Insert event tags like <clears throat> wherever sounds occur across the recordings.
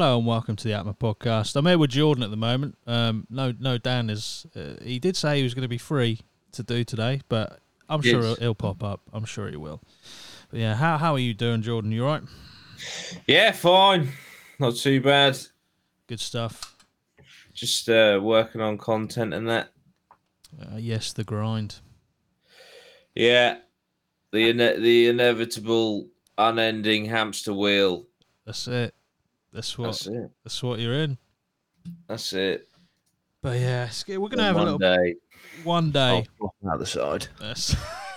Hello and welcome to the APMA podcast. I'm here with Jordan at the moment. Um, no, no, Dan is. Uh, he did say he was going to be free to do today, but I'm sure he'll, he'll pop up. I'm sure he will. But yeah, how how are you doing, Jordan? You all right? Yeah, fine. Not too bad. Good stuff. Just uh, working on content and that. Uh, yes, the grind. Yeah, the ine- the inevitable, unending hamster wheel. That's it. That's what. That's it. That's what you're in. That's it. But yeah, we're gonna And have a little day. one day. Out the side That's,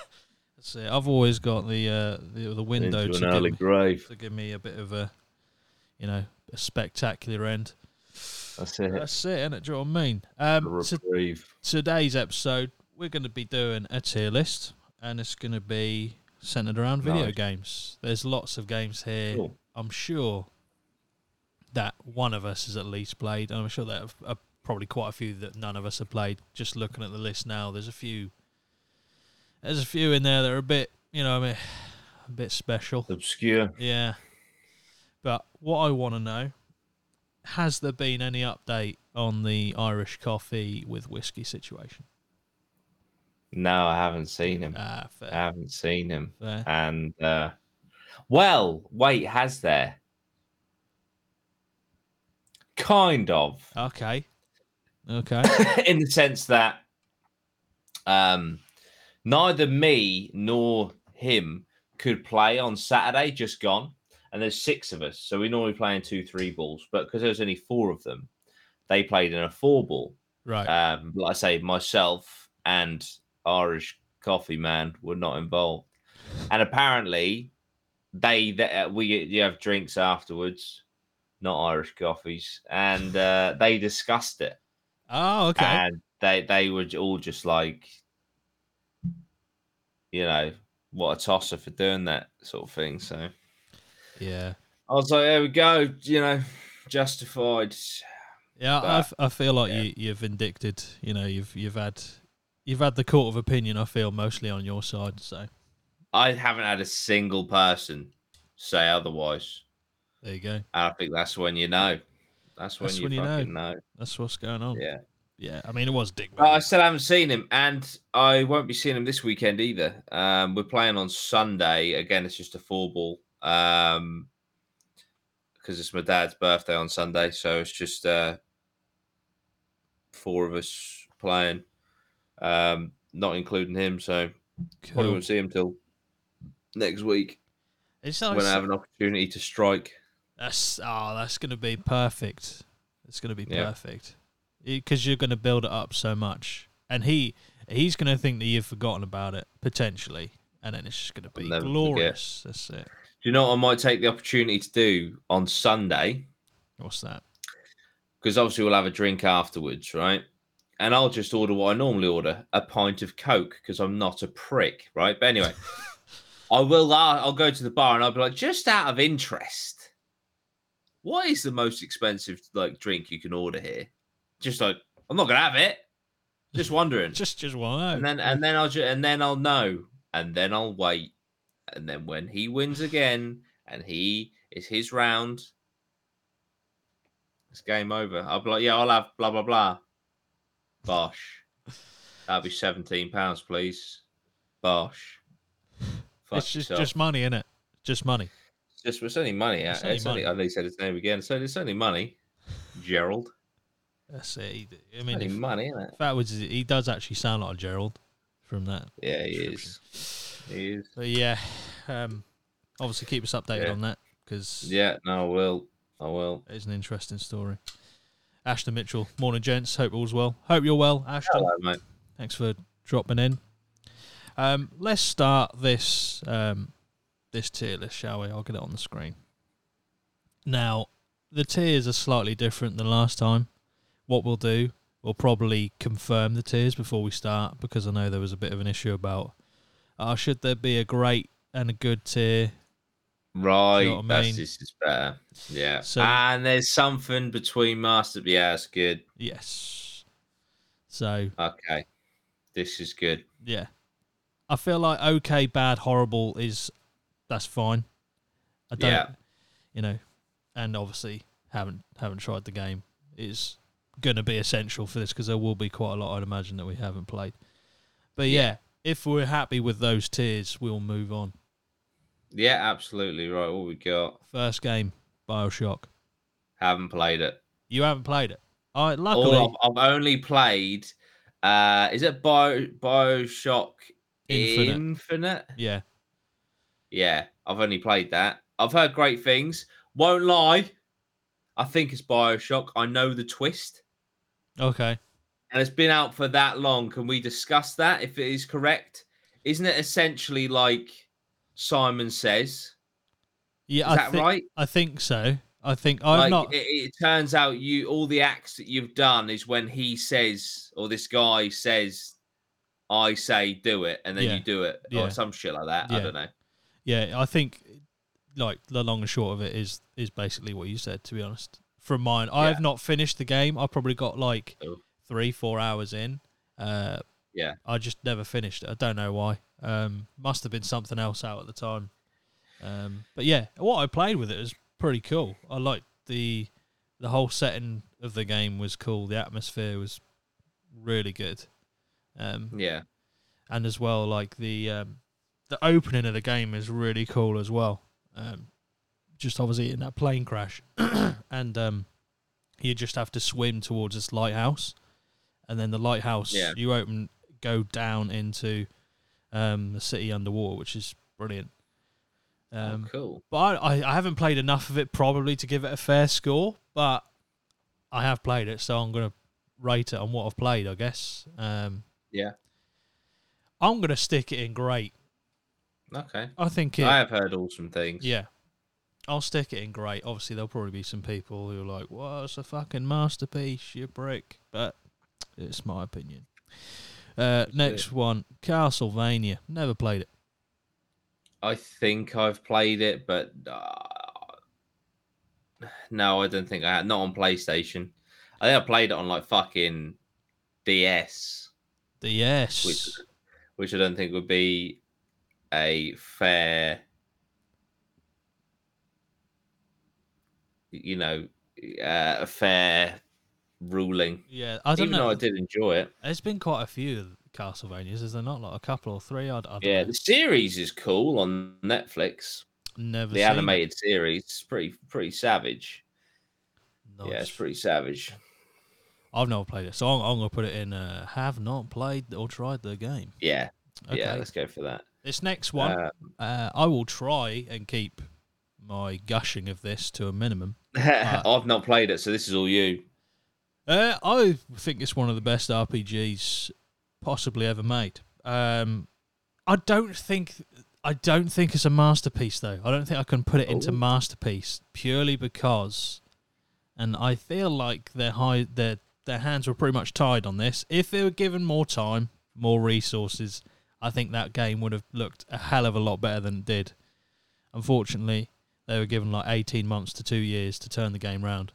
<laughs> that's it. I've always got the uh, the, the window into to an give, early me, grave. to give me a bit of a, you know, a spectacular end. That's it. That's it, innit? Do you know what I mean? Um, reprieve. today's episode, we're going to be doing a tier list, and it's going to be centered around video Nice. games. There's lots of games here. Cool. I'm sure that one of us has at least played, and I'm sure there are probably quite a few that none of us have played. Just looking at the list now, there's a few. There's a few in there that are a bit, you know, I mean, a bit special. Obscure. Yeah. But what I want to know has there been any update on the Irish coffee with whiskey situation? No, I haven't seen him. Ah, I haven't seen him. fair. And uh, well, wait, has there? Kind of. Okay. Okay. <coughs> in the sense that um, neither me nor him could play on Saturday, just gone. And there's six of us. So we normally play in two, three balls. But because there's only four of them, they played in a four ball. Right. Um, like I say, myself and Irish Coffee Man were not involved. And apparently, they, they we you have drinks afterwards, not Irish coffees, and uh, they discussed it oh, okay. and they they were all just like you know what a tosser for doing that sort of thing so yeah. i was like there we go you know justified Yeah, I, but- f- I feel like yeah. you you've vindicted. You know, you've you've had you've had the court of opinion. I feel mostly on your side. So i haven't had a single person say otherwise there you go. and i think that's when you know that's when That's you when you know. fucking know, That's what's going on. yeah Yeah. I mean, it was Dick. but i still haven't seen him and i won't be seeing him this weekend either um we're playing on sunday again it's just a four ball um because it's my dad's birthday on Sunday, so it's just uh, four of us playing, um, not including him. So probably won't see him till next week It's like when I have an opportunity to strike. That's oh, that's gonna be perfect. It's gonna be Yeah. perfect because you're gonna build it up so much, and he he's gonna think that you've forgotten about it potentially, and then it's just gonna be never forget. glorious. That's it. Do you know what I might take the opportunity to do on Sunday? What's that? Because obviously we'll have a drink afterwards, right? And I'll just order what I normally order: a pint of Coke, because I'm not a prick, right? But anyway, <laughs> I will. Uh, I'll go to the bar and I'll be like, just out of interest, what is the most expensive like drink you can order here? Just like I'm not gonna have it. Just wondering. <laughs> Just just one. and then and then I'll ju- and then I'll know, and then I'll wait, and then when he wins again, and he is his round, it's game over. I'll be like, yeah, I'll have blah blah blah. Bosh, that'll be seventeen pounds, please. Bosh. Fuck it's just yourself. just money, innit? it? Just money. Just it's only money. It's It's, only it's only. I know he said his name again. So it's only money. Gerald. That's it. He- I mean, if, money, isn't it? that was he does actually sound like a Gerald from that. Yeah, he is. He is. But yeah, um, obviously keep us updated Yeah. on that because Yeah, no, I will. I will. It's an interesting story. Ashton Mitchell, morning, gents. Hope all's well. Hope you're well, Ashton. Hello, mate. Thanks for dropping in. Um, let's start this um, this tier list, shall we? I'll get it on the screen. Now, the tiers are slightly different than last time. What we'll do, we'll probably confirm the tiers before we start because I know there was a bit of an issue about uh, should there be a great and a good tier Right, what I that's mean? this is better. Yeah, So- and there's something between master. Yeah, that's good. Yes. So Okay, this is good. yeah, I feel like okay, bad, horrible is that's fine. I don't, Yeah. you know, and obviously haven't haven't tried the game is going to be essential for this because there will be quite a lot I'd imagine that we haven't played. But yeah, if we're happy with those tiers, we'll move on. Yeah, absolutely right. What we got? First game, Bioshock. Haven't played it. You haven't played it. I luckily All I've, I've only played. Uh, is it Bio Bioshock Infinite. Infinite? yeah. Yeah, I've only played that. I've heard great things. Won't lie. I think it's Bioshock. I know the twist. Okay. And it's been out for that long. Can we discuss that if it is correct? Isn't it essentially like Simon says? Yeah, Is I that right? I think so. I think I'm like not. It, it turns out you all the acts that you've done is when he says or this guy says, I say do it, and then Yeah. you do it. Yeah. Or some shit like that. I don't know. Yeah, I think like the long and short of it is is basically what you said. To be honest, from mine, I have not finished the game. I probably got like Oh. three, four hours in. Uh, Yeah. I just never finished it. I don't know why. Um, must have been something else out at the time. Um, but yeah, what I played with it was pretty cool. I liked the the whole setting of the game was cool. The atmosphere was really good. Um, Yeah. and as well like the um, the opening of the game is really cool as well. Um, just obviously in that plane crash, <clears throat> and um, you just have to swim towards this lighthouse, and then the lighthouse Yeah. you open go down into um, the city underwater, which is brilliant. Um, oh, cool. but I, I, I haven't played enough of it probably to give it a fair score, but I have played it, so I'm gonna rate it on what I've played, I guess. Um, Yeah. I'm gonna stick it in great. Okay. I think it. I have heard awesome things. yeah, I'll stick it in great. Obviously, there'll probably be some people who are like, "Well, it's a fucking masterpiece, you brick," but it's my opinion. Uh, next one, Castlevania. Never played it. I think I've played it, but uh, no, I don't think I had. Not on PlayStation. I think I played it on like fucking DS, DS, which which I don't think would be a fair, you know, uh, a fair ruling. yeah, I don't Even though know. I did enjoy it. There's been quite a few Castlevanias, is there not? Like a couple or three? I'd, I don't Yeah, know. the series is cool on Netflix. Never The seen it. animated series, it's pretty pretty savage. Yeah, it's Nice. pretty savage. I've never played it, so I'm, I'm gonna put it in. Uh, have not played or tried the game. Yeah, Okay. yeah. Let's go for that. This next one, Uh, uh, I will try and keep my gushing of this to a minimum. <laughs> I've not played it, so this is all you. Uh, I think it's one of the best RPGs possibly ever made. Um, I don't think I don't think it's a masterpiece though. I don't think I can put it into Oh. masterpiece purely because, and I feel like their high their their hands were pretty much tied on this. If they were given more time, more resources, I think that game would have looked a hell of a lot better than it did. Unfortunately, they were given like eighteen months to two years to turn the game round.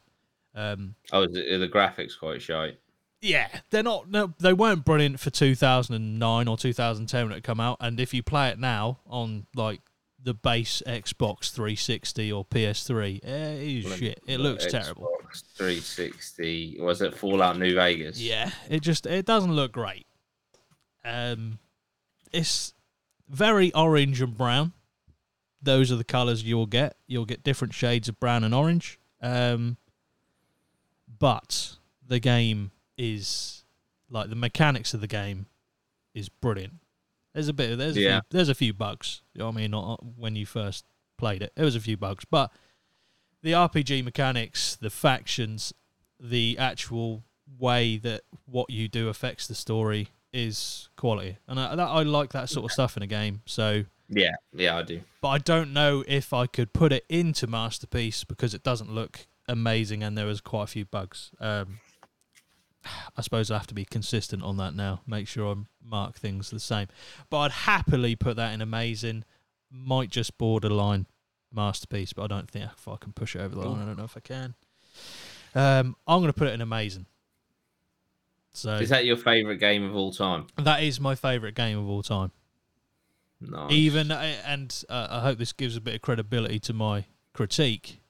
Um, Oh, the, the graphics quite shy. yeah, they're not. No, they weren't brilliant for 2009 or 2010 when it come out. And if you play it now on like the base Xbox 360 or PS3, eh, it is shit. It looks terrible. Xbox 360. Was it Fallout New Vegas? Yeah, it just it doesn't look great. Um, it's very orange and brown. Those are the colors you'll get. You'll get different shades of brown and orange. Um, but the game is like the mechanics of the game is brilliant. There's a bit. There's a Yeah. few, there's a few bugs. You know what I mean? Not when you first played it, there was a few bugs, but the RPG mechanics, the factions, the actual way that what you do affects the story is quality, and I, that, I like that sort of stuff in a game. So, Yeah, yeah, I do. but I don't know if I could put it into masterpiece because it doesn't look amazing, and there was quite a few bugs. Um, I suppose I have to be consistent on that now. Make sure I mark things the same. But I'd happily put that in amazing. Might just borderline masterpiece, but I don't think if I can push it over the line. I don't know if I can. Um, I'm going to put it in amazing. So Is that your favorite game of all time? that is my favourite game of all time. Nice. Even uh, and uh, I hope this gives a bit of credibility to my critique,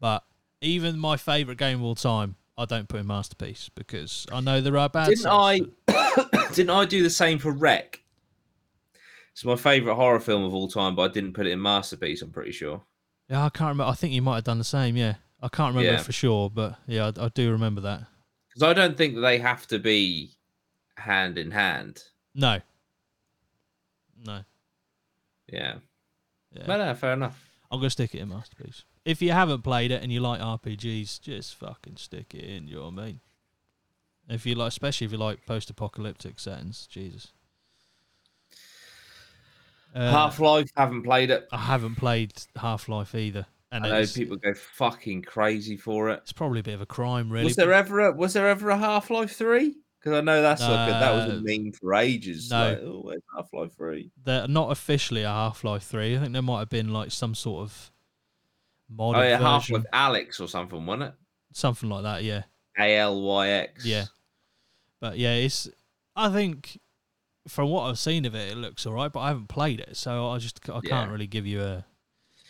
but even my favorite game of all time, I don't put in masterpiece because I know there are bad. Didn't I? stuff, <coughs> didn't I do the same for Wreck? It's my favorite horror film of all time, but I didn't put it in masterpiece. I'm pretty sure. Yeah, I can't remember. I think you might have done the same. Yeah, I can't remember Yeah. for sure, but yeah, I, I do remember that. Because I don't think they have to be hand in hand. No, no. Yeah, Yeah. but no, fair enough. I'm gonna stick it in masterpiece. If you haven't played it and you like RPGs, just fucking stick it in. You know what I mean? If you like, especially if you like post-apocalyptic settings, Jesus. Uh, Half Life, haven't played it. I haven't played Half Life either, and I know it's, people go fucking crazy for it. it's probably a bit of a crime, really. was there ever a was there ever a Half Life Three? Because I know that's like a, that was a Uh, meme for ages. no. like, oh, where's Half Life Three? They're not officially a Half Life Three. I think there might have been like some sort of mod Oh yeah, Half Life Alyx or something, wasn't it? something like that. Yeah. A L Y X. Yeah. But yeah, it's. I think from what I've seen of it, it looks alright. But I haven't played it, so I just I can't really give you a.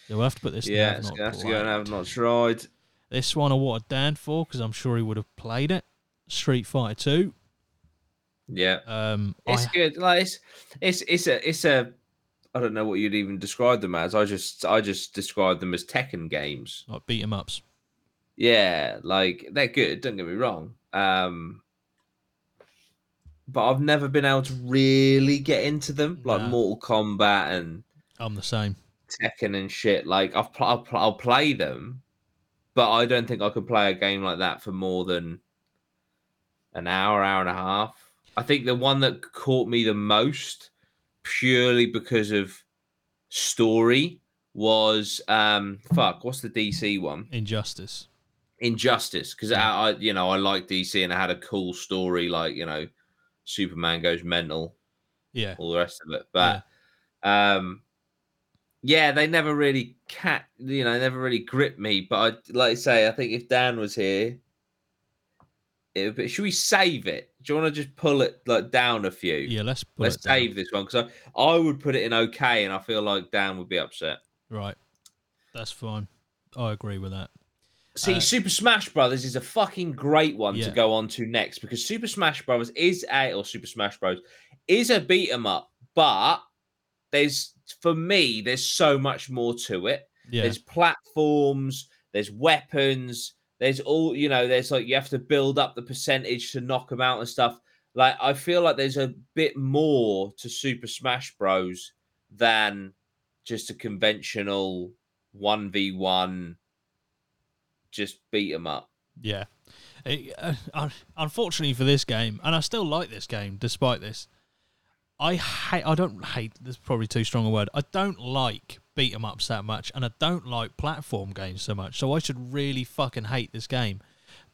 You'll have to put this. Yeah, it's gonna have to go and have not tried. This one I wanted Dan for because I'm sure he would have played it. Street Fighter Two. Yeah. Um, It's I, good. Like it's it's it's a it's a I don't know what you'd even describe them as. I just I just describe them as Tekken games. like beat 'em ups. Yeah, like they're good. Don't get me wrong. Um, but I've never been able to really get into them, like No. Mortal Kombat and I'm the same. Tekken and shit. Like I've pl- I'll, pl- I'll play them, but I don't think I could play a game like that for more than an hour, hour and a half. I think the one that caught me the most, purely because of story, was um fuck. What's the DC one? Injustice. Injustice, because I, I, you know, I like DC and I had a cool story, like you know, Superman goes mental, Yeah. all the rest of it. But um, yeah, they never really cat, you know, never really gripped me. But I, like I say, I think if Dan was here, it would be, should we save it? Do you want to just pull it like down a few? Yeah. Let's Let's it down. save this one because I, I would put it in okay, and I feel like Dan would be upset. Right. That's fine. I agree with that. See, Uh, Super Smash Brothers is a fucking great one Yeah. to go on to next because Super Smash Brothers is a or Super Smash Bros is a beat 'em up, but there's for me there's so much more to it. Yeah. There's platforms, there's weapons, there's all you know. There's like you have to build up the percentage to knock them out and stuff. Like I feel like there's a bit more to Super Smash Bros than just a conventional one v one just beat 'em up. Yeah. It- uh, unfortunately for this game, and I still like this game despite this, I hate. I don't hate. That's probably too strong a word. I don't like beat 'em ups that much, and I don't like platform games so much. So I should really fucking hate this game.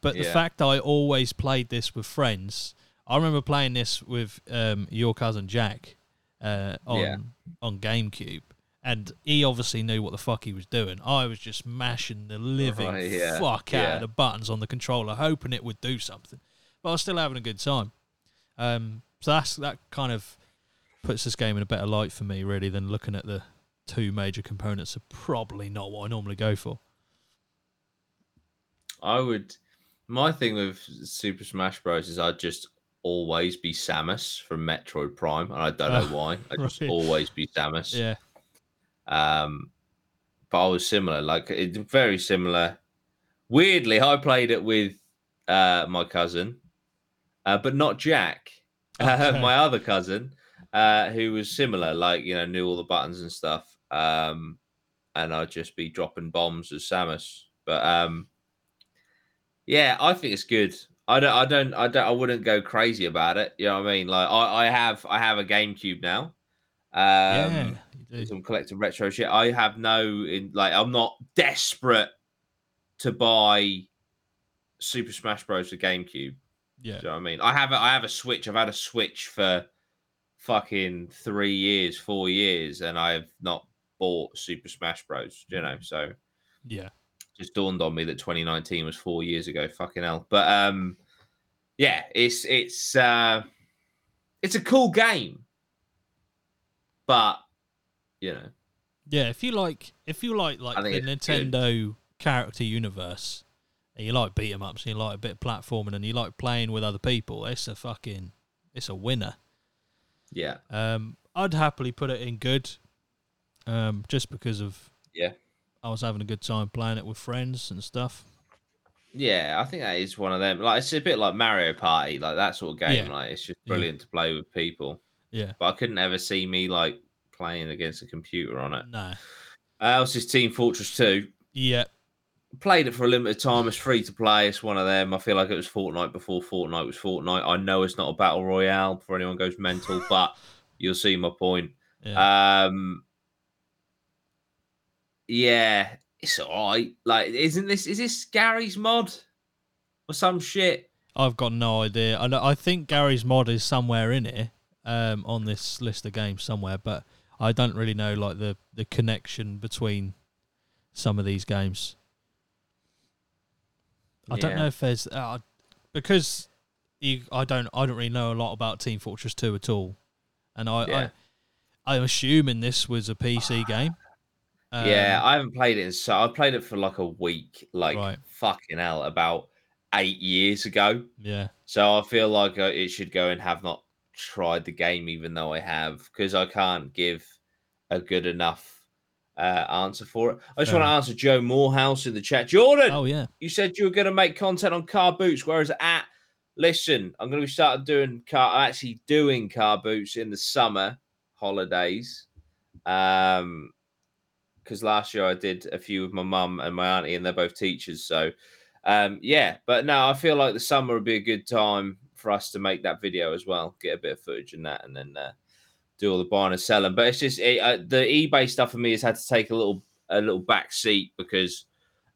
But the Yeah. fact I always played this with friends, I remember playing this with um, your cousin Jack uh, on Yeah. on GameCube. And he obviously knew what the fuck he was doing. I was just mashing the living Right, yeah, fuck out of the buttons on the controller, hoping it would do something. But I was still having a good time. Um, so that's that kind of puts this game in a better light for me, really, than looking at the two major components. Are probably not what I normally go for. I would. My thing with Super Smash Bros. is I'd just always be Samus from Metroid Prime, and I don't know Oh, <laughs> why. I just right. always be Samus. Yeah, Um, but I was similar, like it's very similar. Weirdly, I played it with uh, my cousin, uh, but not Jack, uh, <laughs> Okay. my other cousin, uh, who was similar, like you know, knew all the buttons and stuff. Um, and I'd just be dropping bombs as Samus. But um, yeah, I think it's good. I don't, I don't, I don't, I wouldn't go crazy about it. You know what I mean? Like I, I have, I have a GameCube now. Um, yeah, you do. some collecting retro shit. I have no in like I'm not desperate to buy Super Smash Bros. for GameCube. Yeah, you know what I mean? I have a, I have a Switch. I've had a Switch for fucking three years, four years, and I have not bought Super Smash Bros. You know, so yeah, just dawned on me that 2019 was four years ago. Fucking hell. But um, yeah, it's it's uh, it's a cool game, but you know, yeah. If you like, if you like like the it's good. Nintendo character universe, and you like beat 'em ups, and you like a bit of platforming, and you like playing with other people, it's a fucking, it's a winner. Yeah. Um, I'd happily put it in good, um, just because of Yeah. I was having a good time playing it with friends and stuff. Yeah, I think that is one of them. Like it's a bit like Mario Party, like that sort of game. Yeah. Like it's just Yeah. brilliant to play with people. Yeah, But I couldn't ever see me like playing against a computer on it. no, Uh, else is Team Fortress 2. yeah, Played it for a limited time. It's free to play. It's one of them. I feel like it was Fortnite before Fortnite was Fortnite. I know it's not a battle royale before anyone goes mental, <laughs> but you'll see my point. yeah. Um, yeah, it's all right. Like, isn't this is this Garry's mod or some shit? I've got no idea. I know, I think Garry's mod is somewhere in here, um, on this list of games somewhere, but I don't really know like the the connection between some of these games. I don't know if there's uh, because you, I don't I don't really know a lot about Team Fortress Two at all, and I, Yeah. I I'm assuming this was a PC <sighs> game. yeah, Um, I haven't played it. in So I played it for like a week. Like Right. fucking hell, about eight years ago. yeah, So I feel like uh, it should go and have not tried the game, even though I have, because I can't give a good enough uh, answer for it. I just want to answer Joe Morehouse in the chat. Jordan, oh yeah, you said you were going to make content on car boots. Where is it at? Listen, I'm going to be starting doing car. I'm actually doing car boots in the summer holidays. Um, because last year I did a few with my mum and my auntie, and they're both teachers. So, um, yeah. But no, I feel like the summer would be a good time for us to make that video as well. Get a bit of footage and that, and then uh, do all the buying and selling. But it's just it, uh, the eBay stuff for me has had to take a little a little back seat because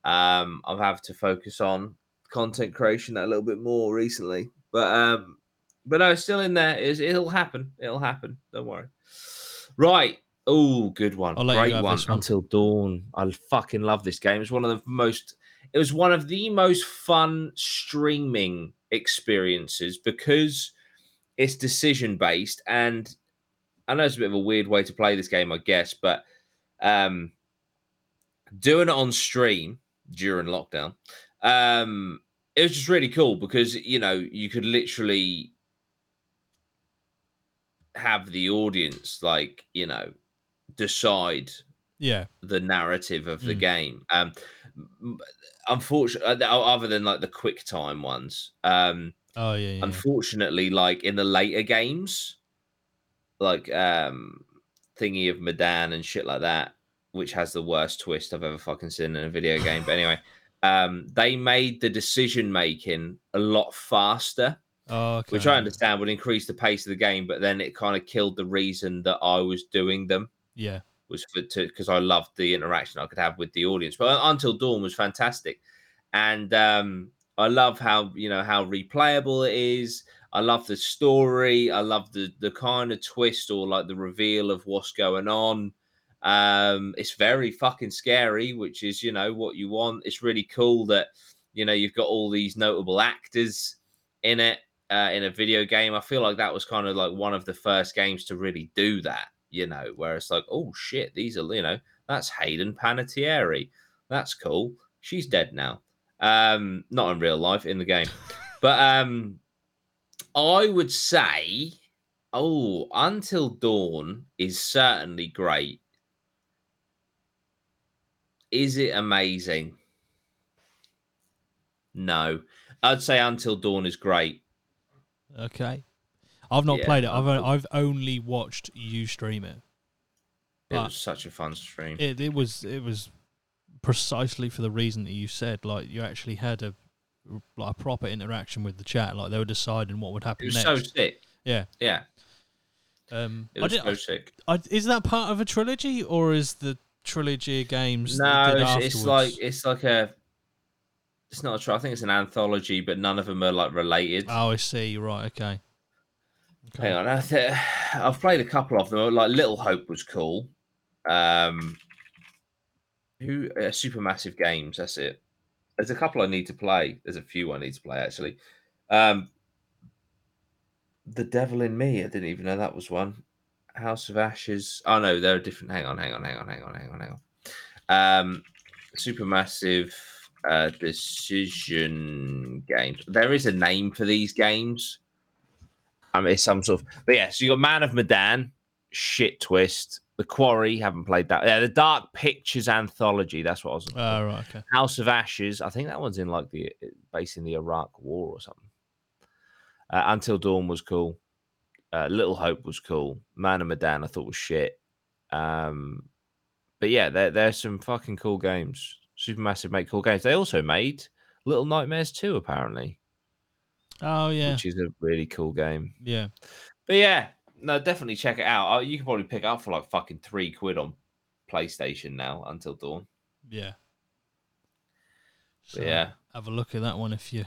um, I've had to focus on content creation that a little bit more recently. But um, but no, it's still in there. It's, it'll happen. It'll happen. Don't worry. Right. Oh, good one. Great one. one. Until Dawn. I fucking love this game. It's one of the most. It was one of the most fun streaming experiences because it's decision based, and I know it's a bit of a weird way to play this game, I guess, but um, doing it on stream during lockdown, um, it was just really cool because you know you could literally have the audience like you know decide yeah, the narrative of the Mm. game. Um, unfortunately, other than like the quick time ones, um, oh yeah, yeah, yeah. unfortunately, like in the later games, like um, thingy of Medan and shit like that, which has the worst twist I've ever fucking seen in a video game. But anyway, um, they made the decision making a lot faster Oh, okay. which I understand would increase the pace of the game, but then it kind of killed the reason that I was doing them Yeah, was for to because I loved the interaction I could have with the audience. But Until Dawn was fantastic, and um, I love how you know how replayable it is. I love the story. I love the the kind of twist or like the reveal of what's going on. Um, it's very fucking scary, which is you know what you want. It's really cool that you know you've got all these notable actors in it uh, in a video game. I feel like that was kind of like one of the first games to really do that. You know, where it's like, oh shit, these are you know that's Hayden Panettiere. That's cool. She's dead now. Um, not in real life, in the game. But um, I would say, oh, Until Dawn is certainly great. Is it amazing? No. I'd say Until Dawn is great. okay. I've not Yeah, played it. I've I've- I've only watched you stream it. It was such a fun stream. It it was it was precisely for the reason that you said. Like you actually had a like a proper interaction with the chat. Like they were deciding what would happen. It was next. so sick. yeah. Yeah, Um. it I was did, so sick. I, is that part of a trilogy or is the trilogy of games? No, it's, it's like it's like a. It's not a trilogy. I think it's an anthology, but none of them are like related. Oh, I see. You're Right. Okay. Hang on, I th- I've played a couple of them. Like Little Hope was cool. Um, who uh, Supermassive Games? That's it. There's a couple I need to play. There's a few I need to play actually. Um, the Devil in Me. I didn't even know that was one. House of Ashes. Oh no, they're different. Hang on, hang on, hang on, hang on, hang on, hang on. Um, Supermassive. uh, decision games. There is a name for these games. I mean, it's some sort of. But yeah, so you got Man of Medan, Shit Twist, The Quarry. Haven't played that. Yeah, the Dark Pictures anthology. That's what I was. Oh, right, okay. House of Ashes. I think that one's in like the based in the Iraq War or something. Uh, Until Dawn was cool. Uh, Little Hope was cool. Man of Medan I thought was shit. Um, but yeah, there there's some fucking cool games. Supermassive make cool games. They also made Little Nightmares 2, apparently, Oh, yeah. which is a really cool game. Yeah. But yeah, no, definitely check it out. Uh, You can probably pick it up for like fucking three quid on PlayStation now until dawn. Yeah. But yeah, Have a look at that one if you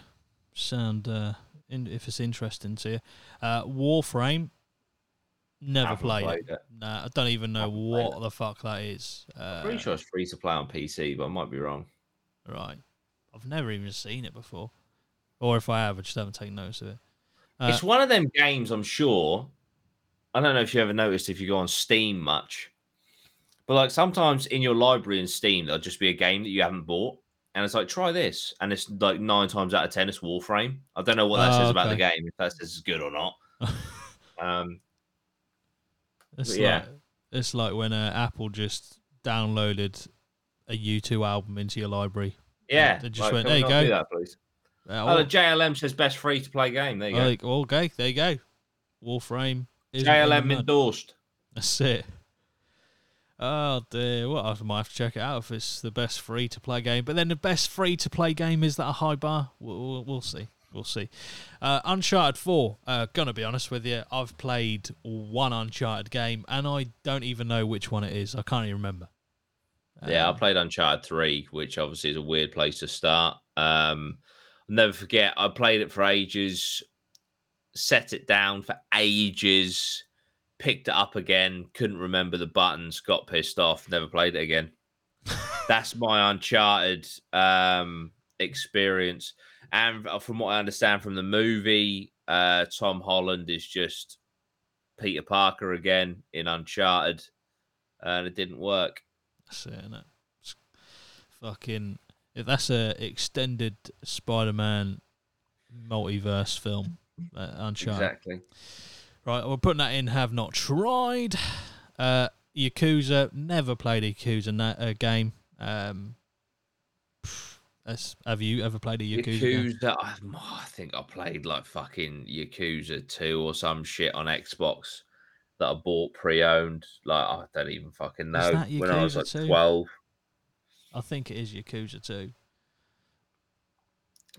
sound uh, in, if it's interesting to you. Uh, Warframe. Never played, played it. it. Nah, I don't even know what the fuck that is. Uh, pretty sure it's free to play on PC, but I might be wrong. Right. I've never even seen it before. Or if I have, I just haven't taken notice of it. Uh, it's one of them games, I'm sure. I don't know if you ever noticed if you go on Steam much, but like sometimes in your library in Steam, there'll just be a game that you haven't bought, and it's like try this, and it's like nine times out of ten, it's Warframe. I don't know what that Oh, says about the game, if that says it's good or not. <laughs> Um, it's but yeah. like it's like when uh, Apple just downloaded a U2 album into your library. yeah, they just like, went, we "There you go." do that, please. Uh, Oh, the JLM says best free to play game. There you go. like, okay, there you go. Warframe. Isn't in the JLM endorsed. That's it. Oh dear, well I might have to check it out if it's the best free to play game. But then the best free to play game is that a high bar? We'll, we'll, we'll see. We'll see. Uh, Uncharted Four. Uh, gonna be honest with you, I've played one Uncharted game and I don't even know which one it is. I can't even remember. Yeah, I Um, played Uncharted 3, which obviously is a weird place to start. Um, I'll never forget, I played it for ages, set it down for ages, picked it up again, couldn't remember the buttons, got pissed off, never played it again. <laughs> That's my Uncharted um, experience. And from what I understand from the movie, uh, Tom Holland is just Peter Parker again in Uncharted, and it didn't work. That's it, innit? It's fucking. If that's a extended Spider-Man multiverse film, uh, Uncharted. Exactly. Right, we're putting that in. Have not tried. Uh, Yakuza. Never played a Yakuza na- uh, game. Um, have you ever played a Yakuza? game? Yakuza, I, I think I played like fucking Yakuza 2 or some shit on Xbox that I bought pre-owned. Like I don't even fucking know. that when I was like 2? 12. I think it is Yakuza too.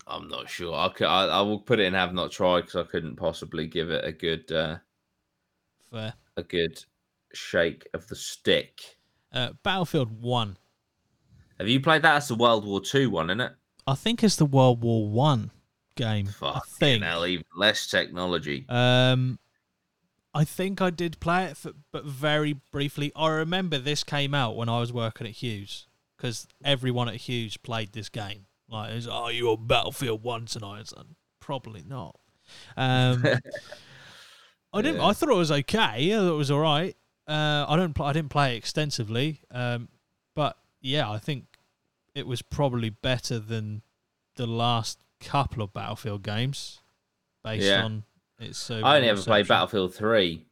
I'm not sure. I, could, I, I will put it in have not tried because I couldn't possibly give it a good uh, Fair. a good shake of the stick. Uh, Battlefield One. Have you played that? That's the World War Two one, isn't it? I think it's the World War One game. I Fucking think. hell, even less technology. Um, I think I did play it, for, but very briefly. I remember this came out when I was working at Hughes because everyone at Hughes played this game. Like, it was, oh, you on Battlefield One tonight? It's like, probably not. Um, <laughs> I didn't. Yeah. I thought it was okay. I thought it was all right. Uh, I don't. Pl- I didn't play it extensively. Um, but yeah, I think it was probably better than the last couple of Battlefield games, based Yeah. on its. I only ever played. Battlefield Three.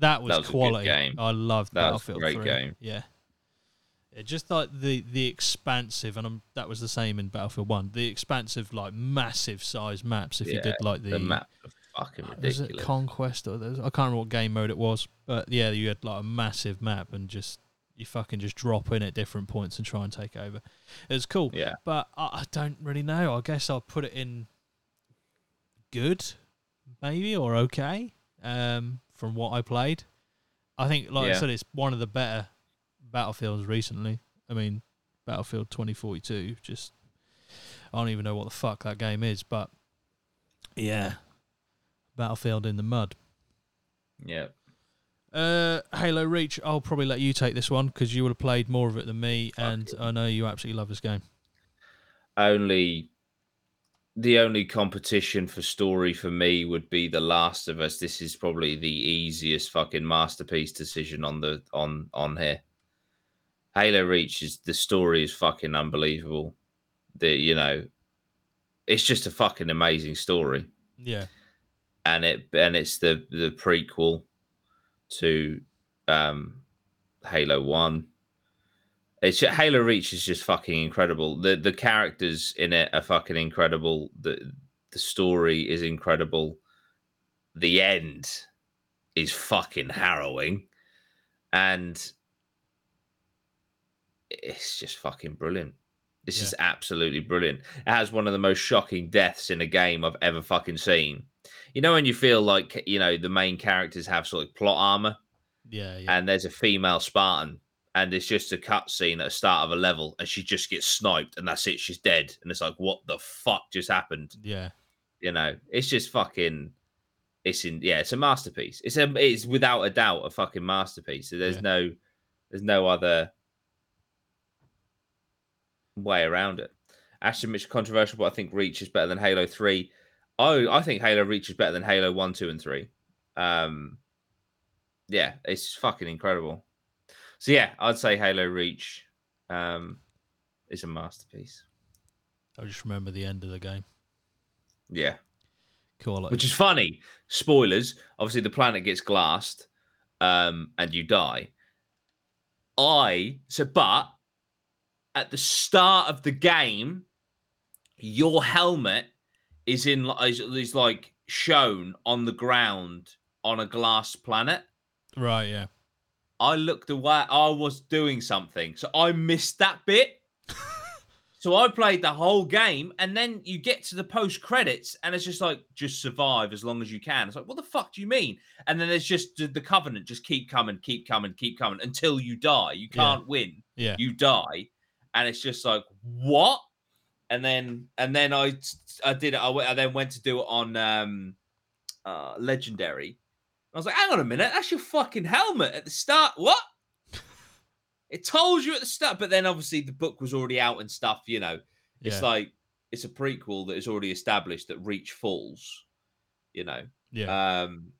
That was, That was a quality. game. I loved That was a Battlefield great 3. game. Yeah. Yeah, just like the the expansive, and um that was the same in Battlefield One. The expansive, like massive size maps. If you did like the, The, map was fucking was it ridiculous. Conquest or was- I can't remember what game mode it was, but yeah, you had like a massive map and just you fucking just drop in at different points and try and take over. It was cool, yeah. but I, I don't really know. I guess I'll put it in good, maybe or okay. Um, from what I played, I think, like I said, it's one of the better battlefields recently. I mean, Battlefield 2042. Just I don't even know what the fuck that game is, but yeah, Battlefield in the mud. Yeah. Uh, Halo Reach. I'll probably let you take this one because you would have played more of it than me, Fuck and it. I know you absolutely love this game. only the only competition for story for me would be The Last of Us. This is probably the easiest fucking masterpiece decision on the on on here. Halo Reach is the story is fucking unbelievable. the you know, it's just a fucking amazing story, Yeah. and it and it's the the prequel to um Halo One. It's ju- Halo Reach is just fucking incredible. The the characters in it are fucking incredible. The the story is incredible. The end is fucking harrowing. And it's just fucking brilliant. It's Yeah. just absolutely brilliant. It has one of the most shocking deaths in a game I've ever fucking seen. You know when you feel like you know the main characters have sort of plot armor, Yeah. Yeah. and there's a female Spartan, and it's just a cutscene at the start of a level, and she just gets sniped, and that's it. She's dead, and it's like, what the fuck just happened? yeah. You know, it's just fucking. It's in yeah, it's a masterpiece. It's a it's without a doubt a fucking masterpiece. So There's Yeah. no there's no other way around it. Ashton Mitchell controversial, but I think Reach is better than Halo Three. Oh, I think Halo Reach is better than Halo One, Two, and Three. Um, yeah, it's fucking incredible. So yeah, I'd say Halo Reach um, is a masterpiece. I just remember the end of the game. Yeah, Cool. Which is funny. Spoilers. Obviously, the planet gets glassed, um, and you die. I so, but at the start of the game, your helmet is in is, is like shown on the ground on a glass planet. right. Yeah. I looked away. I was doing something, so I missed that bit. <laughs> so I played the whole game, and then you get to the post credits, and it's just like just survive as long as you can. It's like, what the fuck do you mean? And then there's just the- the covenant, just keep coming, keep coming, keep coming until you die. You can't win. Yeah. You die, and it's just like what? And then and then I I did it. I, went, I then went to do it on um uh legendary. I was like, hang on a minute, that's your fucking helmet at the start. What? <laughs> It told you at the start, but then obviously the book was already out and stuff. You know, it's Yeah. like it's a prequel that is already established that Reach falls. You know, yeah. um,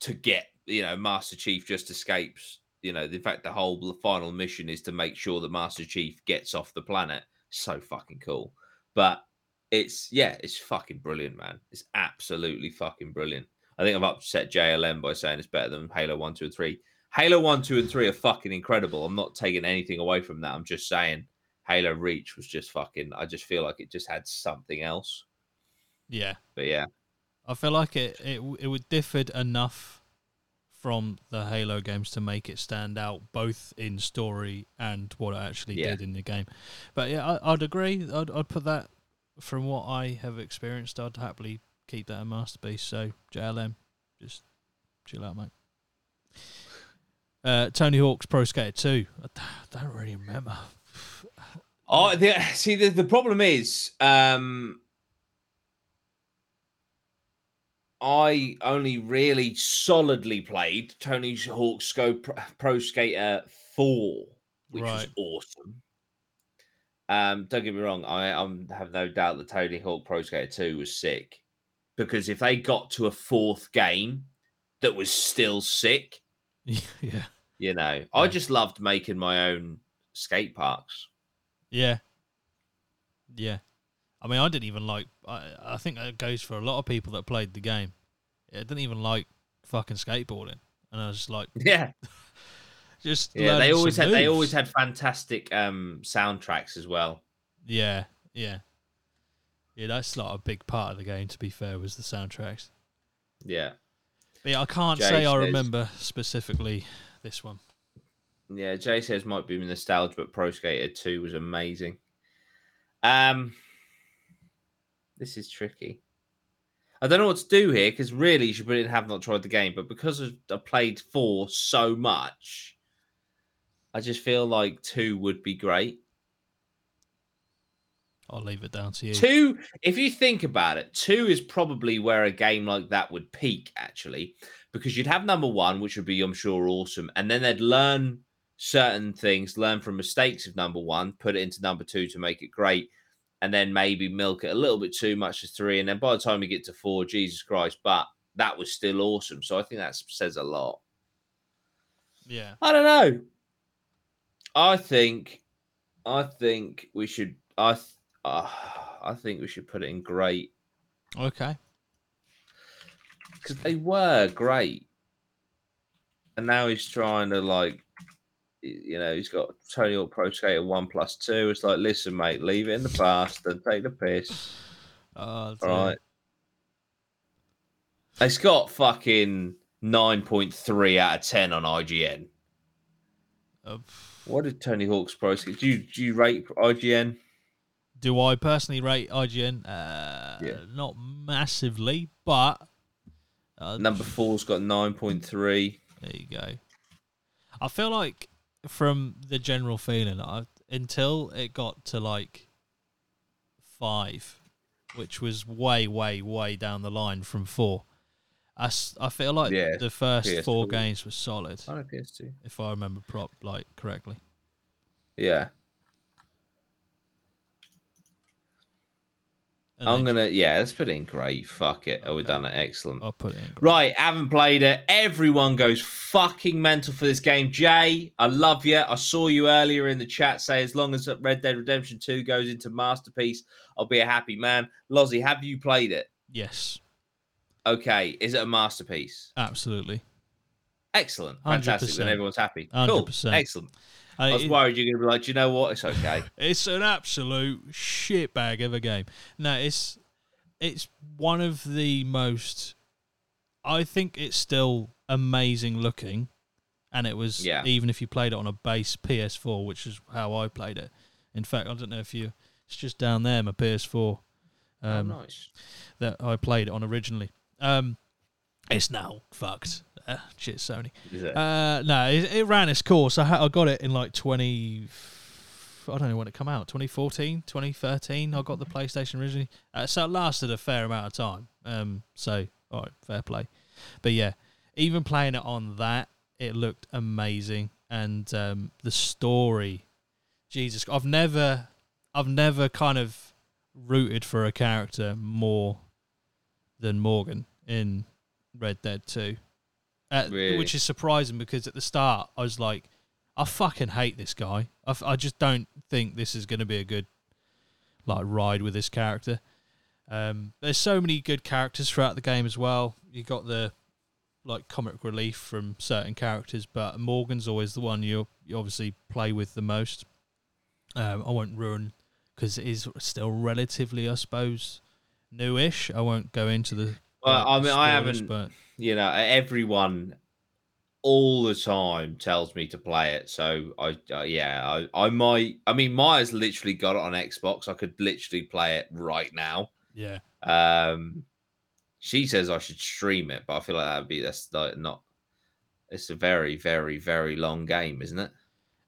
to get you know Master Chief just escapes. You know, in fact, the whole the final mission is to make sure that Master Chief gets off the planet. So fucking cool, but it's yeah, it's fucking brilliant, man. It's absolutely fucking brilliant. I think I've upset JLM by saying it's better than Halo One, Two, and Three. Halo One, Two, and Three are fucking incredible. I'm not taking anything away from that. I'm just saying Halo Reach was just fucking. I just feel like it just had something else. yeah. But yeah, I feel like it, it it would differed enough from the Halo games to make it stand out, both in story and what it actually Yeah. did in the game. But yeah, I, I'd agree. I'd, I'd put that from what I have experienced. I'd happily keep that a masterpiece. So JLM, just chill out, mate. Uh, Tony Hawk's Pro Skater 2. I don't really remember. Oh, the, see, the, the problem is, um, I only really solidly played Tony Hawk's Go Pro, Skater 4, which was Right. awesome. Um, don't get me wrong, I um, have no doubt that Tony Hawk Pro Skater 2 was sick because if they got to a fourth game that was still sick, <laughs> yeah. you know, I just loved making my own skate parks. Yeah. Yeah. I mean, I didn't even like. I, I think that goes for a lot of people that played the game. I didn't even like fucking skateboarding, and I was like, <laughs> Yeah. <laughs> just Yeah, they always had they always had fantastic um soundtracks as well. Yeah, yeah, yeah. That's not a big part of the game. To be fair, was the soundtracks. Yeah. But yeah, I can't Jay say I remember specifically this one. Yeah, Jay says might be nostalgia, but Pro Skater 2 was amazing. Um this is tricky. I don't know what to do here because really you should put in have not tried the game, but because I played four so much, I just feel like two would be great. I'll leave it down to you. Two, if you think about it, two is probably where a game like that would peak, actually, because you'd have number one, which would be, I'm sure, awesome. And then they'd learn certain things, learn from mistakes of number one, put it into number two to make it great, and then maybe milk it a little bit too much as three. And then by the time we get to four, Jesus Christ, but that was still awesome. So I think that says a lot. Yeah, I don't know. I think, I think we should. I th- uh, I think we should put it in great Okay. because they were great, and now he's trying to like, you know, he's got Tony Hawk Pro Skater One Plus Two. It's like, listen, mate, leave it in the past and take the piss. <sighs> Oh, All right. It's got fucking nine point three out of ten on IGN. Uh, What did Tony Hawk's Pro Skater? Do you do you rate IGN? do I personally rate IGN? Uh, Yeah. Not massively, but uh, Number four's got nine point three. There you go. I feel like from the general feeling, I, until it got to like five, which was way, way, way down the line from four. I, I feel like Yeah, the first four PS4. games were solid, I know PS2. if I remember prop like correctly. Yeah. And I'm gonna yeah, let's put it in great. Fuck it. Oh, we've done it. Excellent. I'll put it in. Right, haven't played it. Everyone goes fucking mental for this game. Jay, I love you. I saw you earlier in the chat say as long as Red Dead Redemption 2 goes into masterpiece, I'll be a happy man. Lozzie, have you played it? Yes, Okay, is it a masterpiece? absolutely. Excellent. Fantastic. 100%. Then everyone's happy. Cool. 100%. Excellent. I, I was it- worried you're gonna be like, do you know what? It's okay. <laughs> It's an absolute shitbag of a game. No, it's it's one of the most. I think it's still amazing looking, and it was Yeah. even if you played it on a base PS4, which is how I played it. In fact, I don't know if you. It's just down there, my PS4 um, oh, nice. that I played it on originally. Um, it's now fucked. Uh, shit, Sony. Uh, no, it, it ran its course. I, ha- I got it in like 20. I don't know when it come out. 2014, 2013. I got the PlayStation originally. Uh, so it lasted a fair amount of time. Um, so, all right, fair play. But yeah, even playing it on that, it looked amazing. And um, the story, Jesus, I've never, I've never kind of rooted for a character more than Morgan in Red Dead 2. Uh, Really? Which is surprising because at the start I was like, I fucking hate this guy. I, f- I just don't think this is going to be a good like ride with this character. Um, there's so many good characters throughout the game as well. You got the like comic relief from certain characters, but Morgan's always the one you you obviously play with the most. Um, I won't ruin because it is still relatively, I suppose, newish. I won't go into the. Well, like, I mean, I haven't- but you know, everyone all the time tells me to play it. So I, uh, yeah, I, I might. I mean, Maya's literally got it on Xbox. I could literally play it right now. yeah, Um, she says I should stream it, but I feel like that'd be that's like not. It's a very, very, very long game, isn't it?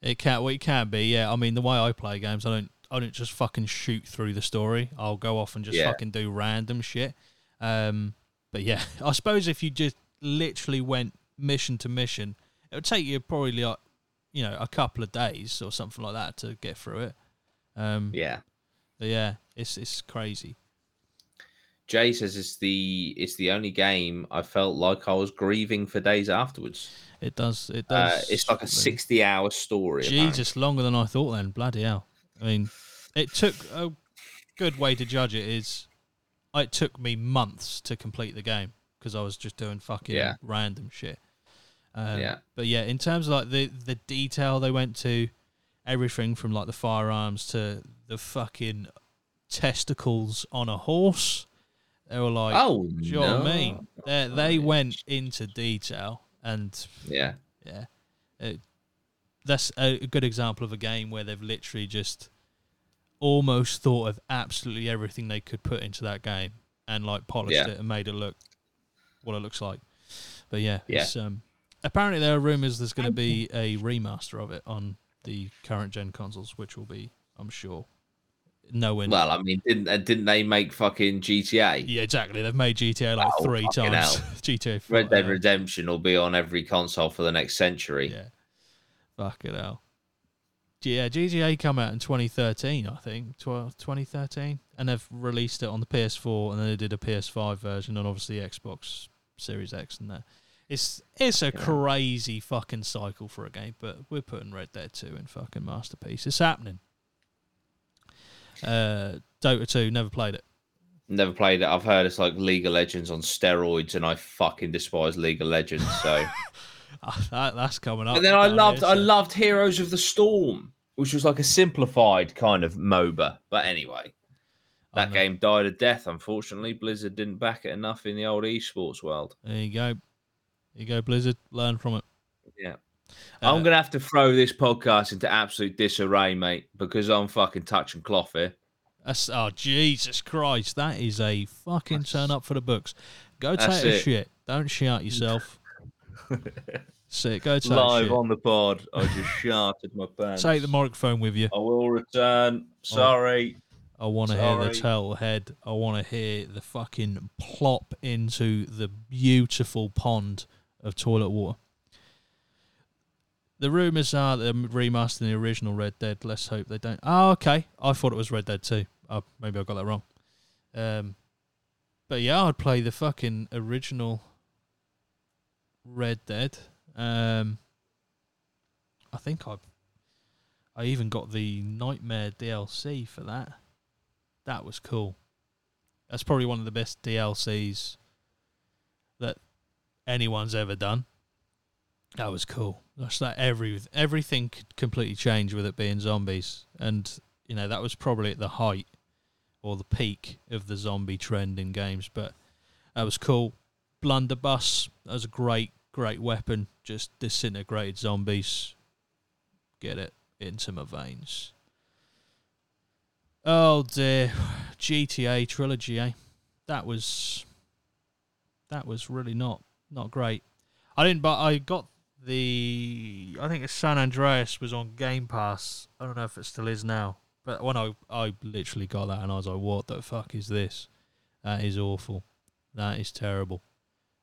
it can. Well, it can be. Yeah, I mean, the way I play games, I don't. I don't just fucking shoot through the story. I'll go off and just Yeah. fucking do random shit. Um, but yeah, <laughs> I suppose if you just literally went mission to mission, it would take you probably like, you know, a couple of days or something like that to get through it. Um, Yeah. but yeah, it's it's crazy. Jay says it's the it's the only game I felt like I was grieving for days afterwards. It does. It Uh, does. it's like a sixty hour story. apparently. Jesus, longer than I thought. Then bloody hell. I mean, it took a good way to judge it is, it took me months to complete the game because I was just doing fucking Yeah. random shit. Um, Yeah. But yeah, in terms of like the the detail they went to, everything from like the firearms to the fucking testicles on a horse, they were like, Oh, do you know what I mean? no. They they went into detail and Yeah, yeah. It, that's a good example of a game where they've literally just almost thought of absolutely everything they could put into that game and like polished Yeah. it and made it look what it looks like. But yeah, Yeah. It's, um, apparently there are rumors there's going to be a remaster of it on the current gen consoles, which will be, I'm sure, no nowhere. Well, I mean, didn't uh, didn't they make fucking GTA? yeah, exactly. They've made GTA like Oh, three times. hell. <laughs> GTA. four, Red Dead yeah. Redemption will be on every console for the next century. Yeah. Fuck it hell. Yeah, GTA come out in 2013, I think. 12, 2013. And they've released it on the PS4 and then they did a PS5 version and obviously Xbox Series X and that. It's it's a hell. crazy fucking cycle for a game, but we're putting Red Dead 2 in fucking masterpiece. It's happening. Uh, Dota 2, never played it. Never played it. I've heard it's like League of Legends on steroids, and I fucking despise League of Legends. So, <laughs> Ah, that, that's coming up. and then I loved, here, I loved Heroes of the Storm, which was like a simplified kind of MOBA. But anyway, that game died a death. Unfortunately, Blizzard didn't back it enough in the old esports world. There you go. There you go, Blizzard. Learn from it. Yeah. Uh, I'm gonna have to throw this podcast into absolute disarray, mate, because I'm fucking touching cloth here. That's, oh, Jesus Christ. That is a fucking turn up for the books. Go take a it. shit. Don't shout yourself. <laughs> Sit. Go take Live shit. on the pod, I just <laughs> sharted my pants. Take the microphone with you. I will return. Sorry. I want to hear the turtle head. I want to hear the fucking plop into the beautiful pond of toilet water. The rumours are they're remastering the original Red Dead. Let's hope they don't. Oh, okay. I thought it was Red Dead 2. Oh, maybe I got that wrong. Um, but yeah, I'd play the fucking original Red Dead. Um, I think I, I even got the Nightmare DLC for that. That was cool. That's probably one of the best DLCs that anyone's ever done. That was cool. That's like every everything could completely change with it being zombies, and you know that was probably at the height or the peak of the zombie trend in games. But that was cool. Blunderbuss. That was a great, great weapon. Just disintegrated zombies. Get it into my veins. Oh dear, GTA trilogy, eh? That was that was really not not great. I didn't, but I got the. I think San Andreas was on Game Pass. I don't know if it still is now, but when I I literally got that and I was like, "What the fuck is this? That is awful. That is terrible."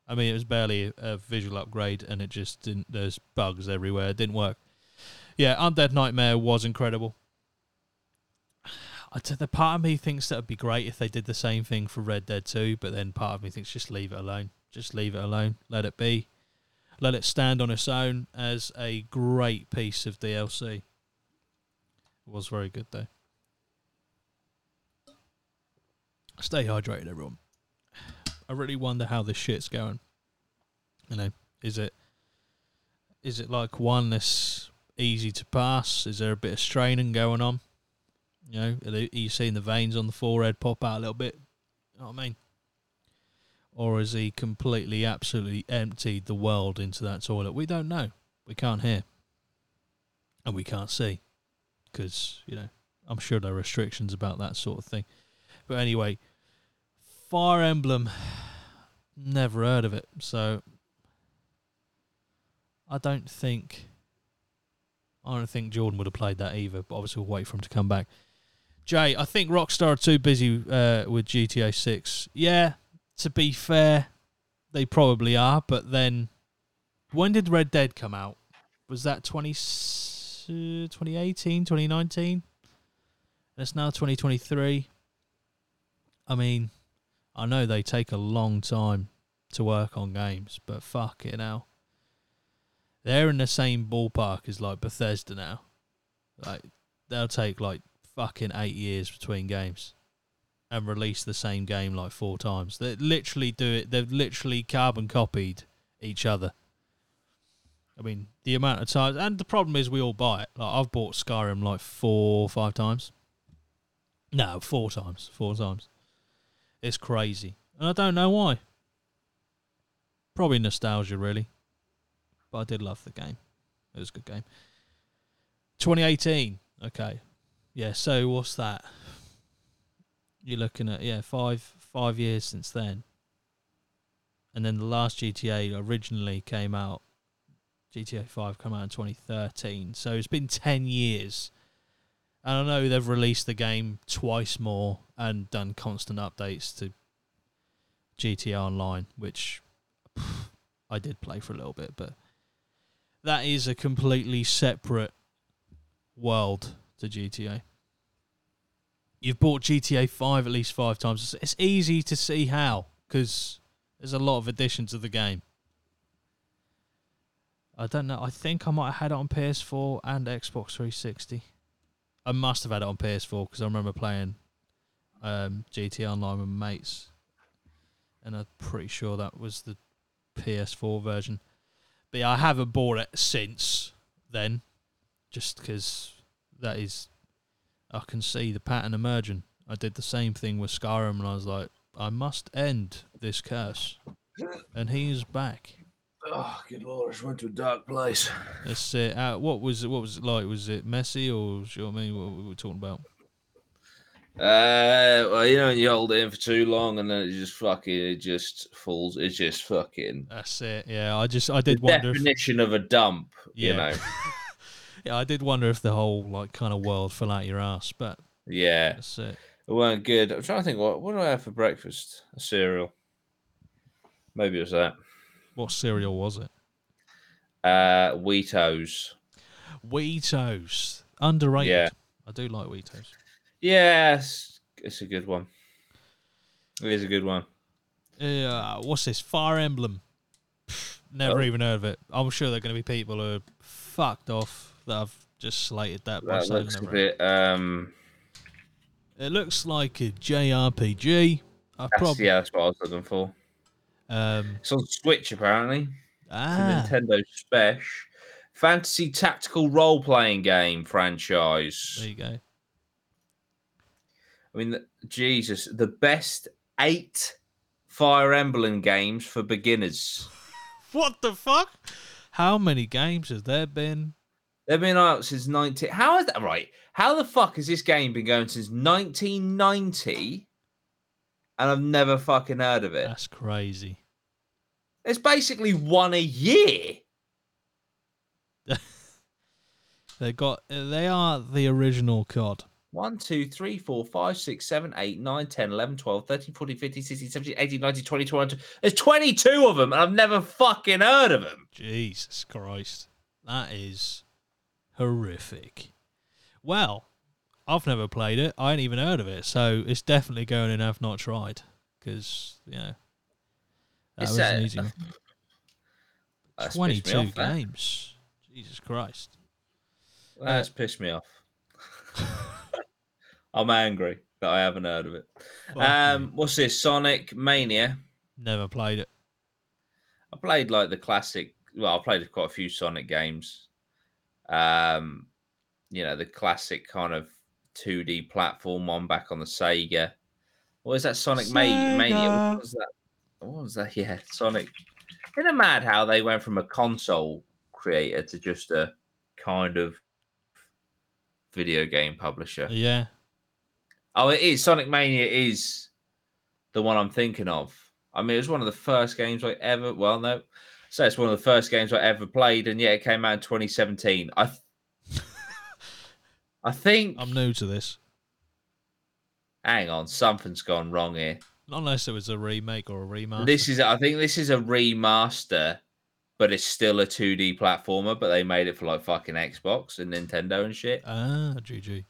I mean, it was barely a, visual upgrade, and it just didn't. There's bugs everywhere. It didn't work. Yeah, Undead Nightmare was incredible. <sighs> I t- the part of me thinks that would be great if they did the same thing for Red Dead 2, but then part of me thinks just leave it alone. Just leave it alone. Let it be. Let it stand on its own as a great piece of DLC. It was very good though. Stay hydrated, everyone. I really wonder how this shit's going. You know, is it is it like one that's easy to pass? Is there a bit of straining going on? You know, are, they, are you seeing the veins on the forehead pop out a little bit? You know what I mean? Or has he completely, absolutely emptied the world into that toilet? We don't know. We can't hear. And we can't see. Because, you know, I'm sure there are restrictions about that sort of thing. But anyway, Fire Emblem, never heard of it. So I don't think. I don't think Jordan would have played that either, but obviously we'll wait for him to come back. Jay, I think Rockstar are too busy uh, with GTA 6. Yeah, to be fair, they probably are, but then when did Red Dead come out? Was that 20, uh, 2018, 2019? And it's now 2023. I mean, I know they take a long time to work on games, but fuck it now. They're in the same ballpark as like Bethesda now. Like they'll take like fucking eight years between games and release the same game like four times. They literally do it. They've literally carbon copied each other. I mean, the amount of times, and the problem is we all buy it. Like I've bought Skyrim like four, five times. No, four times, four times. It's crazy, and I don't know why. Probably nostalgia, really. But I did love the game. It was a good game. 2018. Okay. Yeah, so what's that? You're looking at yeah, five five years since then. And then the last GTA originally came out GTA 5 came out in 2013. So it's been 10 years. And I know they've released the game twice more and done constant updates to GTA Online, which <sighs> I did play for a little bit, but that is a completely separate world to GTA. You've bought GTA 5 at least five times. It's easy to see how, because there's a lot of additions to the game. I don't know. I think I might have had it on PS4 and Xbox 360. I must have had it on PS4 because I remember playing um, GT Online with mates, and I'm pretty sure that was the PS4 version. But yeah, I haven't bought it since then, just because that is, I can see the pattern emerging. I did the same thing with Skyrim, and I was like, I must end this curse, <laughs> and he's back. Oh, good lord! I just went to a dark place. That's it. Uh, what was it? What was it like? Was it messy, or you know what I mean? What were we talking about? Uh, well, you know, you hold it in for too long, and then it just fucking, it just falls. It's just fucking. That's it. Yeah, I just I The did wonder. If, definition of a dump. You know. <laughs> yeah, I did wonder if the whole like kind of world fell out your ass, but Yeah, that's it. it weren't good. I'm trying to think. What what do I have for breakfast? A cereal. Maybe it was that. What cereal was it? Uh, Weetos. Weetos, underrated. Yeah. I do like Weetos. Yes, it's a good one. It is a good one. Yeah, what's this? Fire Emblem. Pff, Never Oh. even heard of it. I'm sure there are going to be people who are fucked off that have just slated that That looks a bit. Um, It looks like a JRPG. I that's, probably yeah, that's what I was looking for. Um It's on Switch apparently. It's a ah Nintendo Special. Fantasy tactical role playing game franchise. there you go. I mean, the- Jesus, the best eight Fire Emblem games for beginners. <laughs> What the fuck? How many games has there been? They've been out since 19. How is that right? How the fuck has this game been going since 1990 and I've never fucking heard of it? That's crazy. It's basically one a year. <laughs> They got they are the original COD. 1, 2, 3, 4, 5, 6, 7, 8, 9, 10, 11, 12, 13, 14, 15, 16, 17, 18, 19, 20, 21. There's 22 of them and I've never fucking heard of them. Jesus Christ. That is horrific. Well, I've never played it. I ain't even heard of it. So it's definitely going in I've not tried. Because, you know, that It's, was an uh, easy one. <laughs> That's pissed me 22 off, that. games. Jesus Christ. That's pissed me off. <laughs> I'm angry that I haven't heard of it. Um, what's this? Sonic Mania. Never played it. I played like the classic. Well, I played quite a few Sonic games. Um, you know the classic kind of 2D platform one back on the Sega. What is that? Sonic Ma- Mania. What was that? What was that? Yeah, Sonic. Isn't it mad how they went from a console creator to just a kind of video game publisher? Yeah. Oh, it is. Sonic Mania is the one I'm thinking of. I mean, it was one of the first games I ever. Well, no, so it's one of the first games I ever played, and yet it came out in 2017. I, th- <laughs> I think. I'm new to this. hang on, something's gone wrong here. Unless it was a remake or a remaster. This is. I think this is a remaster, but it's still a 2D platformer. But they made it for like fucking Xbox and Nintendo and shit. Ah, GG.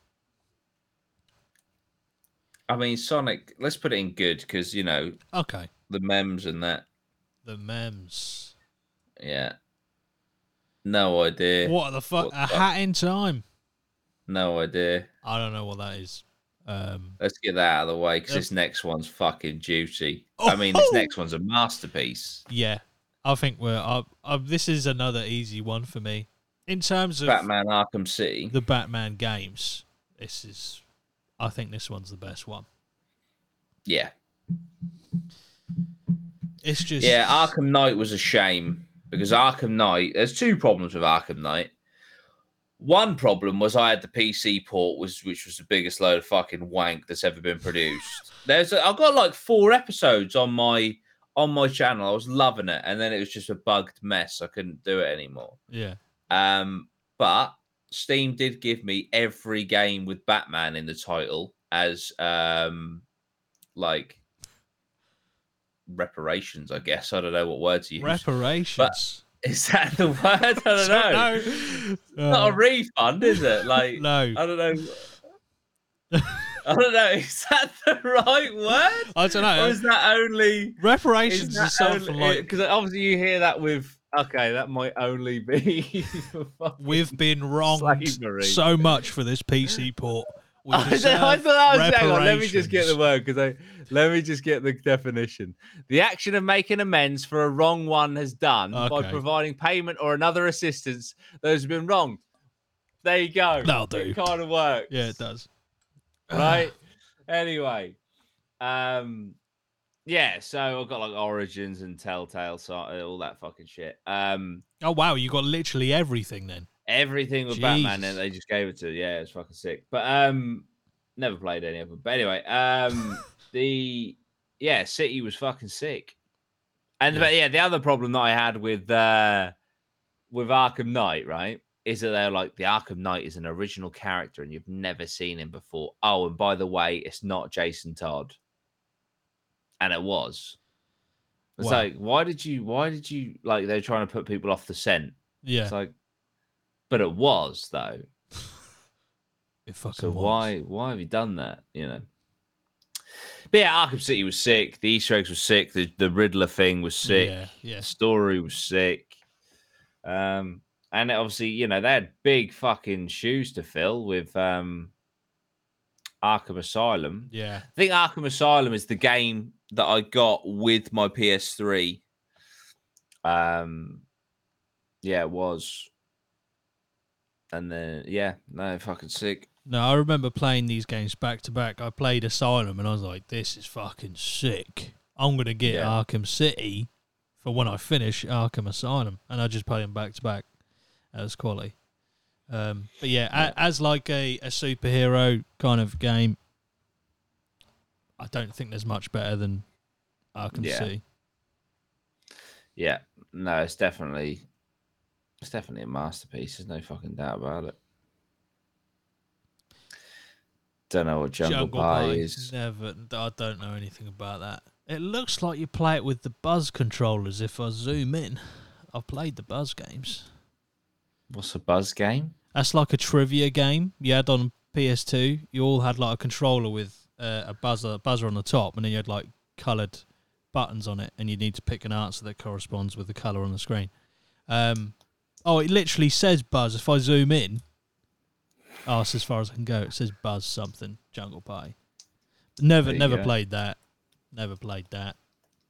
I mean, Sonic. Let's put it in good because you know Okay. the memes and that. The memes. Yeah. No idea. What the fuck? What a hat in time. No idea. I don't know what that is. Um, Let's get that out of the way because this next one's fucking juicy. I mean, this Oh! next one's a masterpiece. yeah, I think we're. Uh, uh, this is another easy one for me in terms of Batman Arkham City. the Batman games. This is. I think this one's the best one. Yeah. It's just. Yeah, Arkham Knight was a shame because Arkham Knight, there's two problems with Arkham Knight. One problem was I had the PC port, was which was the biggest load of fucking wank that's ever been produced. <laughs> There's, a, I've got like four episodes on my on my channel. I was loving it, and then it was just a bugged mess. I couldn't do it anymore. Yeah. Um, but Steam did give me every game with Batman in the title as um like reparations, I guess. I don't know what word to use. Reparations. Is that the word? I don't <laughs> know. No. Not a Uh, refund, is it? Like <laughs> no. I don't know. I don't know. Is that the right word? I don't Or know. is that only Reparations is something like. because obviously you hear that with Okay, that might only be. <laughs> We've been wronged slavery. so much for this PC port. I, thought- I thought that was hang on, Let me just get the word because I let me just get the definition. The action of making amends for a wrong one has done by providing payment or another assistance that has been wrong. There you go. That'll do. It kind of works. Yeah, it does. right? <sighs> anyway, um, yeah. So I've got like Origins and Telltale, so all that fucking shit. Um, Oh wow, you got literally everything then. Everything with Batman, Jesus. and they just gave it to. Yeah, it's fucking sick. But um, never played any of them. But anyway, um, <laughs> the yeah, City was fucking sick. And Yeah. but yeah, the other problem that I had with uh with Arkham Knight, right, is that they're like the Arkham Knight is an original character and you've never seen him before. Oh, and by the way, it's not Jason Todd. And it was. It's Wow. like, why did you why did you like they're trying to put people off the scent? Yeah, It's like but it was though. it fucking So was. why why have you done that? You know. But yeah, Arkham City was sick. The Easter eggs were sick. The the Riddler thing was sick. Yeah, yeah. The story was sick. Um, and obviously, you know, they had big fucking shoes to fill with um Arkham Asylum. Yeah, I think Arkham Asylum is the game that I got with my PS3. Um, yeah, it was. And then yeah, no, fucking sick. No, I remember playing these games back to back. I played Asylum and I was like, this is fucking sick. I'm going to get Yeah. Arkham City for when I finish Arkham Asylum. And I just played them back to back. That was quality. Um, but yeah, Yeah. A, as like a, a superhero kind of game, I don't think there's much better than Arkham Yeah. City. Yeah, no, it's definitely, it's definitely a masterpiece. There's no fucking doubt about it. Don't know what Jungle, Pie is. Never. I don't know anything about that. It looks like you play it with the Buzz controllers. If I zoom in, I've played the Buzz games. What's a buzz game? That's like a trivia game you had on PS2. You all had like a controller with uh, a buzzer buzzer on the top, and then you had like coloured buttons on it, and you need to pick an answer that corresponds with the colour on the screen. Um, oh, it literally says Buzz. If I zoom in, oh, it's as far as I can go. It says Buzz something Jungle Pie. Never, There you never go. played that. Never played that.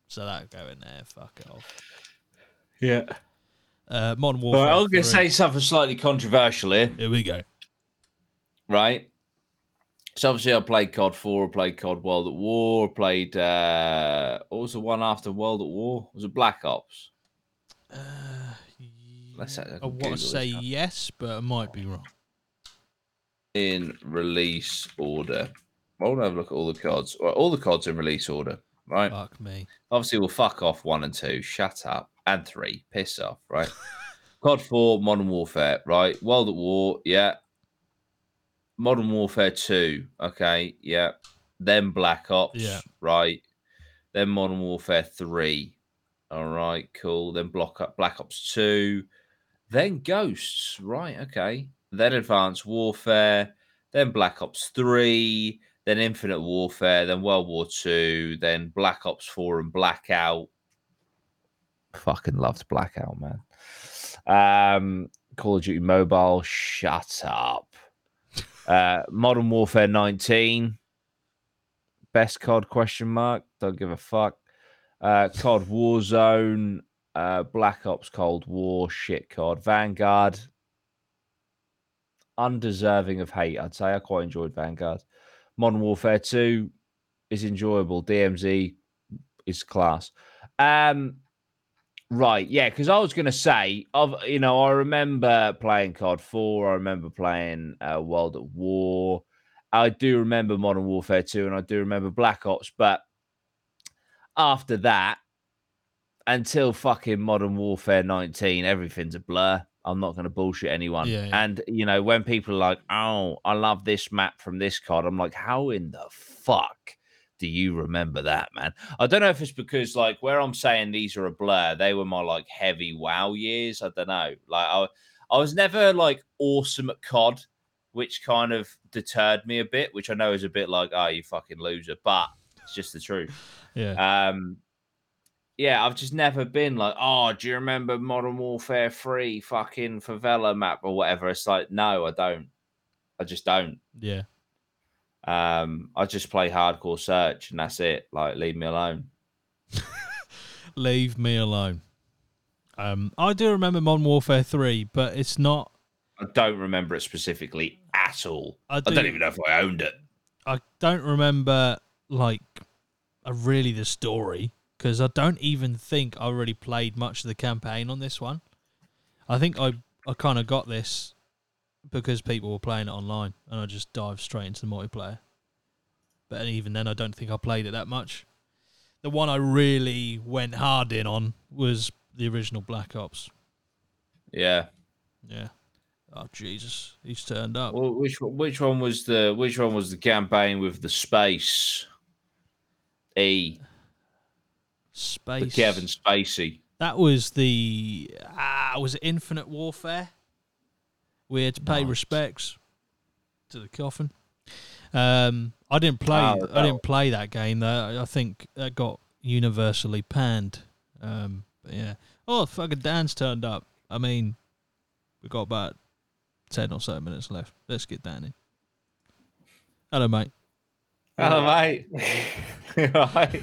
So that go in there. Fuck it off. Yeah. Uh, Modern Warfare. Well, I'm going to 3. say something slightly controversial here, Here we go. right? So obviously, I played COD 4, I played COD World at War, I played uh, what was the one after World at War? Was it Black Ops? Uh, Let's say- I I want to say now. yes, but I might be wrong. In release order. I want to have a look at all the cards. Well, all the cards in release order, right? Fuck me. Obviously, we'll fuck off one and two. Shut up. And three. Piss off, right? <laughs> COD 4, Modern Warfare, right? World at War, yeah. Modern Warfare 2, okay, yeah. Then Black Ops, Yeah. right? Then Modern Warfare 3, all right, cool. Then Block Up, Black Ops 2. Then Ghosts, right, okay. Then Advanced Warfare. Then Black Ops 3. Then Infinite Warfare. Then World War 2. Then Black Ops 4 and Blackout fucking loved Blackout, man. Um, Call of Duty Mobile, shut up. Uh, Modern Warfare 19, best COD question mark. Don't give a fuck. Uh, COD Warzone, uh, Black Ops Cold War, shit card. Vanguard. Undeserving of hate, I'd say. I quite enjoyed Vanguard. Modern Warfare 2 is enjoyable. DMZ is class. Um, Right, yeah, because I was going to say, of you know, I remember playing COD Four. I remember playing uh, World at War. I do remember Modern Warfare Two, and I do remember Black Ops. But after that, until fucking Modern Warfare 19, everything's a blur. I'm not going to bullshit anyone. Yeah, yeah. And you know, when people are like, "Oh, I love this map from this COD," I'm like, "How in the fuck?" do you remember that, man? I don't know if it's because like where I'm saying these are a blur, they were my like heavy WoW years. I don't know. Like I I was never like awesome at COD, which kind of deterred me a bit, which I know is a bit like, oh, you fucking loser, but it's just the truth. <laughs> Yeah. Um yeah, I've just never been like, oh, do you remember Modern Warfare 3 fucking favela map or whatever? It's like, no, I don't. I just don't. Yeah. Um, I just play hardcore search and that's it. Like, leave me alone. <laughs> Leave me alone. Um, I do remember Modern Warfare 3, but it's not. I don't remember it specifically at all. I, I do, don't even know if I owned it. I don't remember, like, really the story, because I don't even think I really played much of the campaign on this one. I think I, I kind of got this because people were playing it online, and I just dived straight into the multiplayer. But even then, I don't think I played it that much. The one I really went hard in on was the original Black Ops. Yeah. Yeah. Oh Jesus, he's turned up. Well, which which one was the which one was the campaign with the space? E the Space. Kevin Spacey. That was the ah, was it Infinite Warfare? We had to pay Nice. respects to the coffin. Um, I didn't play. Oh, I didn't play that game. Though. I think that got universally panned. Um, but yeah. Oh, fucking Dan's turned up. I mean, we got about ten or so minutes left. Let's get Dan in. Hello, mate. Hello, mate. <laughs> right.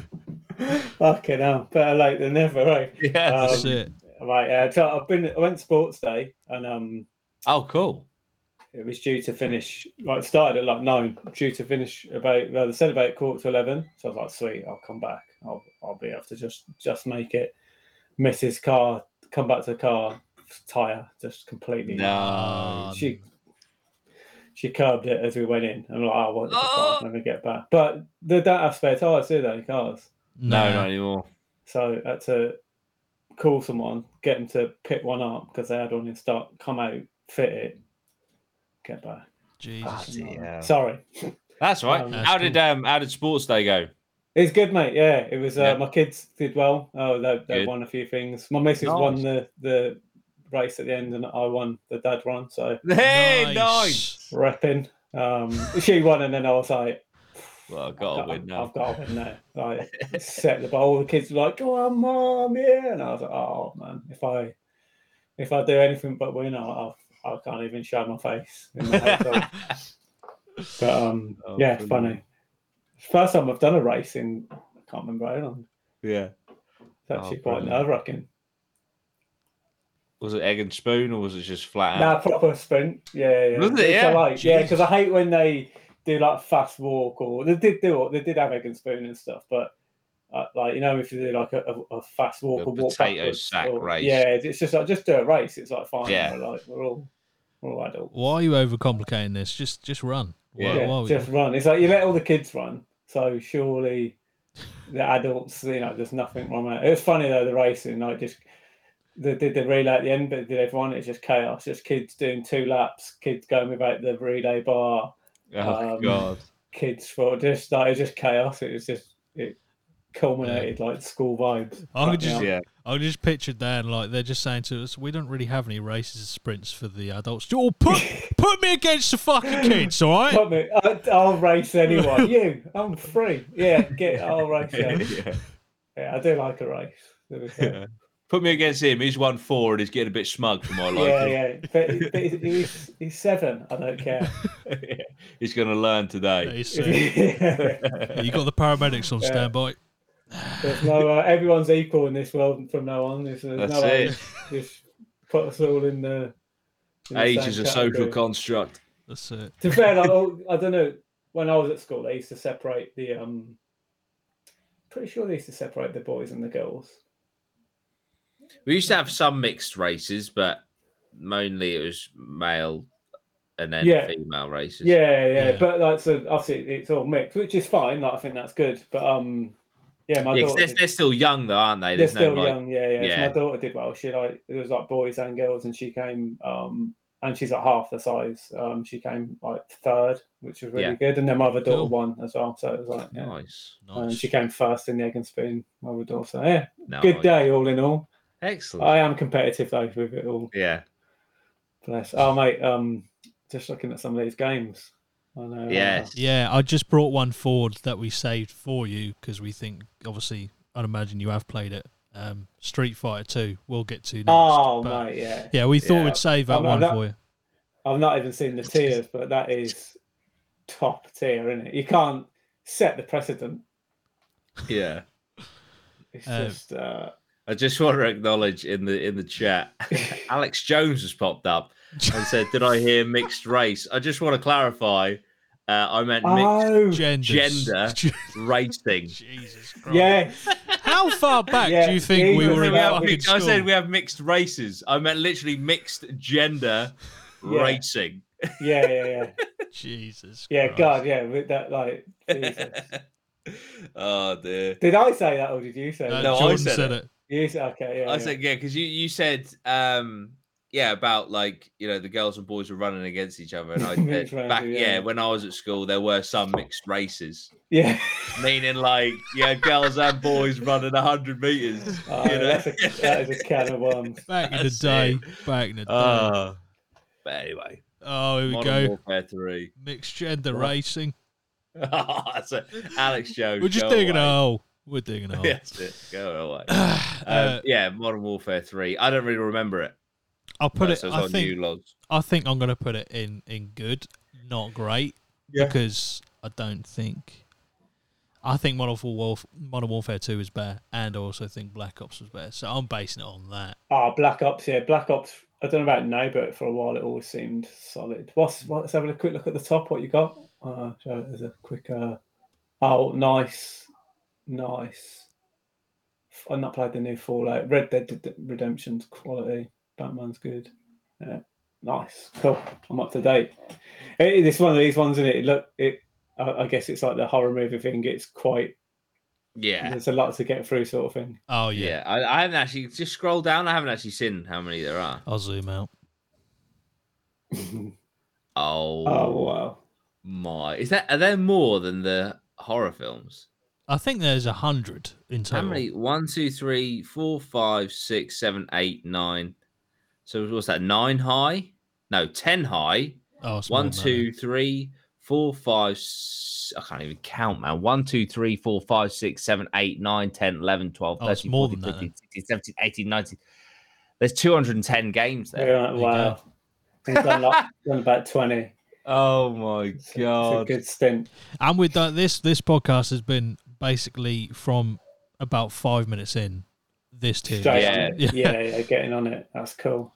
Fucking hell, better late than never, right? Yeah. Um, it. Right, uh, so I've been. I went sports day, and um, oh, cool. it was due to finish. Like, it started at like nine, due to finish about. Well, they said about quarter to eleven. So I was like, sweet, I'll come back. I'll I'll be able to just just make it. Miss his car, come back to the car, tire just completely. No. she she curbed it as we went in. I'm like, oh, what the Oh. fuck? Let me get back. But they don't have spare tires, do they? Cars. No, Nah. not anymore. So I had to call someone, get them to pick one up because they had one in stock, come out, fit it, get back. Jesus. Bloody hell. Sorry. That's right. Um, how did um how did sports day go? It's good, mate. Yeah, it was. Uh, Yeah. My kids did well. Oh, they, they won a few things. My missus won the, the race at the end, and I won the dad run. So Hey, nice. repping. Um, she won, and then I was like, Well, I've I've got to win now. I've got to win now. Like, set the ball. The kids were like, "Go on, mom, yeah!" And I was like, "Oh man, if I if I do anything but win, I I, I can't even show my face." In the hotel. <laughs> but um, Oh, yeah, brilliant. funny. First time I've done a race in I can't remember how long. yeah. It's actually Oh, quite brilliant. nerve wracking. Was it egg and spoon or was it just flat Nah, out? proper sprint. Yeah, yeah. Was it? It's a Yeah? like- yeah, because I hate when they do like fast walk or they did do it. They did have egg and spoon and stuff, but uh, like you know, if you do like a, a, a fast walk A or walk potato backwards sack or- race. Yeah, it's just like just do a race. It's like fine. Yeah. We're like we're all we're all adults. Why are you overcomplicating this? Just just run. Why, Yeah. Yeah, why would just you? run. It's like you let all the kids run, so surely the adults, you know, there's nothing wrong with it. It was funny though, the racing, like just they did the relay at the end, but did everyone? It's just chaos. Just kids doing two laps, kids going without the relay bar, Oh Um, god. kids for just like it was just chaos. It was just it culminated like school vibes. I Fuck could just- Yeah. I just pictured Dan like they're just saying to us, "We don't really have any races and sprints for the adults. Oh, put <laughs> put me against the fucking kids, all right? Put me, I, I'll race anyone. <laughs> you, I'm free. Yeah, get. I'll race you. <laughs> yeah. Yeah, I do like a race. to be fair. Yeah. Put me against him. He's won four and he's getting a bit smug for my Yeah, life. yeah. But, but he's, he's, he's seven. I don't care. <laughs> he's going to learn today. he's, <laughs> uh, yeah, you got the paramedics on Yeah. standby. There's no. Uh, everyone's equal in this world from now on. There's, there's That's no it. Just put us all in the. in the Age is a social construct. That's it. To be fair, like, oh, I don't know. When I was at school, they used to separate the. um Pretty sure they used to separate the boys and the girls. We used to have some mixed races, but mainly it was male and then Yeah. female races. Yeah, yeah, Yeah. but like so, obviously it's all mixed, which is fine. Like I think that's good. But um, yeah, my Yeah, 'cause daughter. they're, they're still young though, aren't they? they're still no like, young, yeah, yeah. So my daughter did well. She like it was like boys and girls, and she came um and she's like half the size. Um, she came like third, which was really Yeah. good, and then my other daughter Cool. won as well. So it was like yeah. nice. And she came first in the egg and spoon. My other daughter. So yeah, No, good day all in all. Excellent. I am competitive though with it all. yeah. Bless. Oh mate, um, just looking at some of these games. I know. uh, Yes. Yeah, I just brought one forward that we saved for you because we think, obviously, I'd imagine you have played it. um, Street Fighter Two. We'll get to next. Oh but- mate, yeah. Yeah, we thought Yeah. we'd save that I'm one that- for you. I've not even seen the tiers, but that is top tier, isn't it? You can't set the precedent. Yeah. It's Uh, just uh, I just want to acknowledge in the in the chat, <laughs> Alex Jones has popped up and said, "Did I hear mixed race?" I just want to clarify. Uh, I meant mixed oh Genders. Gender. racing. <laughs> Jesus Christ. yeah, How far back Yeah, do you think we were in We have fucking I school? said we have mixed races. I meant literally mixed gender Yeah. racing. yeah, yeah, yeah, Jesus. yeah. Christ. God, yeah. With that, like, Jesus. <laughs> oh dear. did I say that or did you say Uh, that? No, I Jordan said said it. it. You said okay. Yeah, I yeah. said yeah because you you said um yeah about like you know the girls and boys were running against each other and I <laughs> said back races, yeah. yeah. when I was at school there were some mixed races yeah. meaning like yeah girls and boys running hundred meters. Oh, you know? that's a, that is a can of worms. <laughs> Back in the day. it. Back in the day. Uh, but anyway, oh, here we Modern go. Warfare Three. Mixed gender Right. racing. <laughs> That's a Alex Jones. We're just go digging a hole. We're digging <laughs> a hole. That's it. Go away. <sighs> Uh, Um, yeah, Modern Warfare Three. I don't really remember it. I'll put No, it. so I on think. logs. I think I'm gonna put it in in good, not great, Yeah. because I don't think. I think Modern Warfare, Modern Warfare Two is better, and I also think Black Ops was better. So I'm basing it on that. Oh, Black Ops. Yeah, Black Ops. I don't know about now, but for a while it always seemed solid. What's what, let's have a quick look at the top. What you got? Uh, so there's a quick. Uh, oh, nice, nice. I've not played the new Fallout. Red Dead Redemption's quality. Batman's good. Yeah, nice, cool. I'm up to date. It, it's one of these ones, isn't it? Look, it. I, I guess it's like the horror movie thing. It's quite. Yeah. There's a lot to get through, sort of thing. Oh Yeah, yeah, I, I haven't actually just scrolled down. I haven't actually seen how many there are. I'll zoom out. <laughs> Oh, oh wow. my! Is that are there more than the horror films? I think there's a hundred in total. How total. many? One, two, three, four, five, six, seven, eight, nine. So what's that? Nine high? No, ten high. Oh, it's more One, than that, two, three, four, five. s- I can't even count, man. One, two, three, four, five, six, seven, eight, nine, 10, 11, 12, Oh, 13, more 14, than that 15, 16, 17, 18, 19. There's 210 games there. Yeah, you wow. He's done, <laughs> like, done about 20. Oh my god! It's a good stint. And with that, this this podcast has been basically from about five minutes in. This tier. Yeah. <laughs> Yeah. Yeah. yeah, getting on it. That's cool.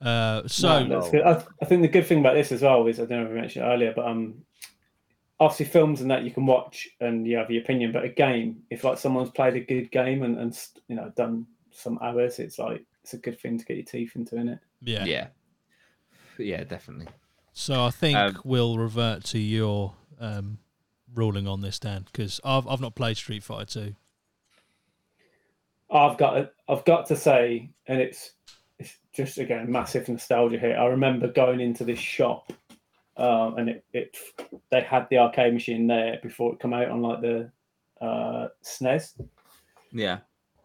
Uh, so No, that's good. I, I think the good thing about this as well is I don't know if I mentioned it earlier, but um, obviously films and that you can watch and you have your opinion. But a game, if like someone's played a good game and and you know done some hours, it's like it's a good thing to get your teeth into, is it? yeah. Yeah. Yeah, definitely. So I think Um, we'll revert to your um, ruling on this, Dan, because I've I've not played Street Fighter Two. I've got to, I've got to say, and it's it's just again massive nostalgia here. I remember going into this shop, um, and it, it they had the arcade machine there before it come out on like the uh, SNES, Yeah.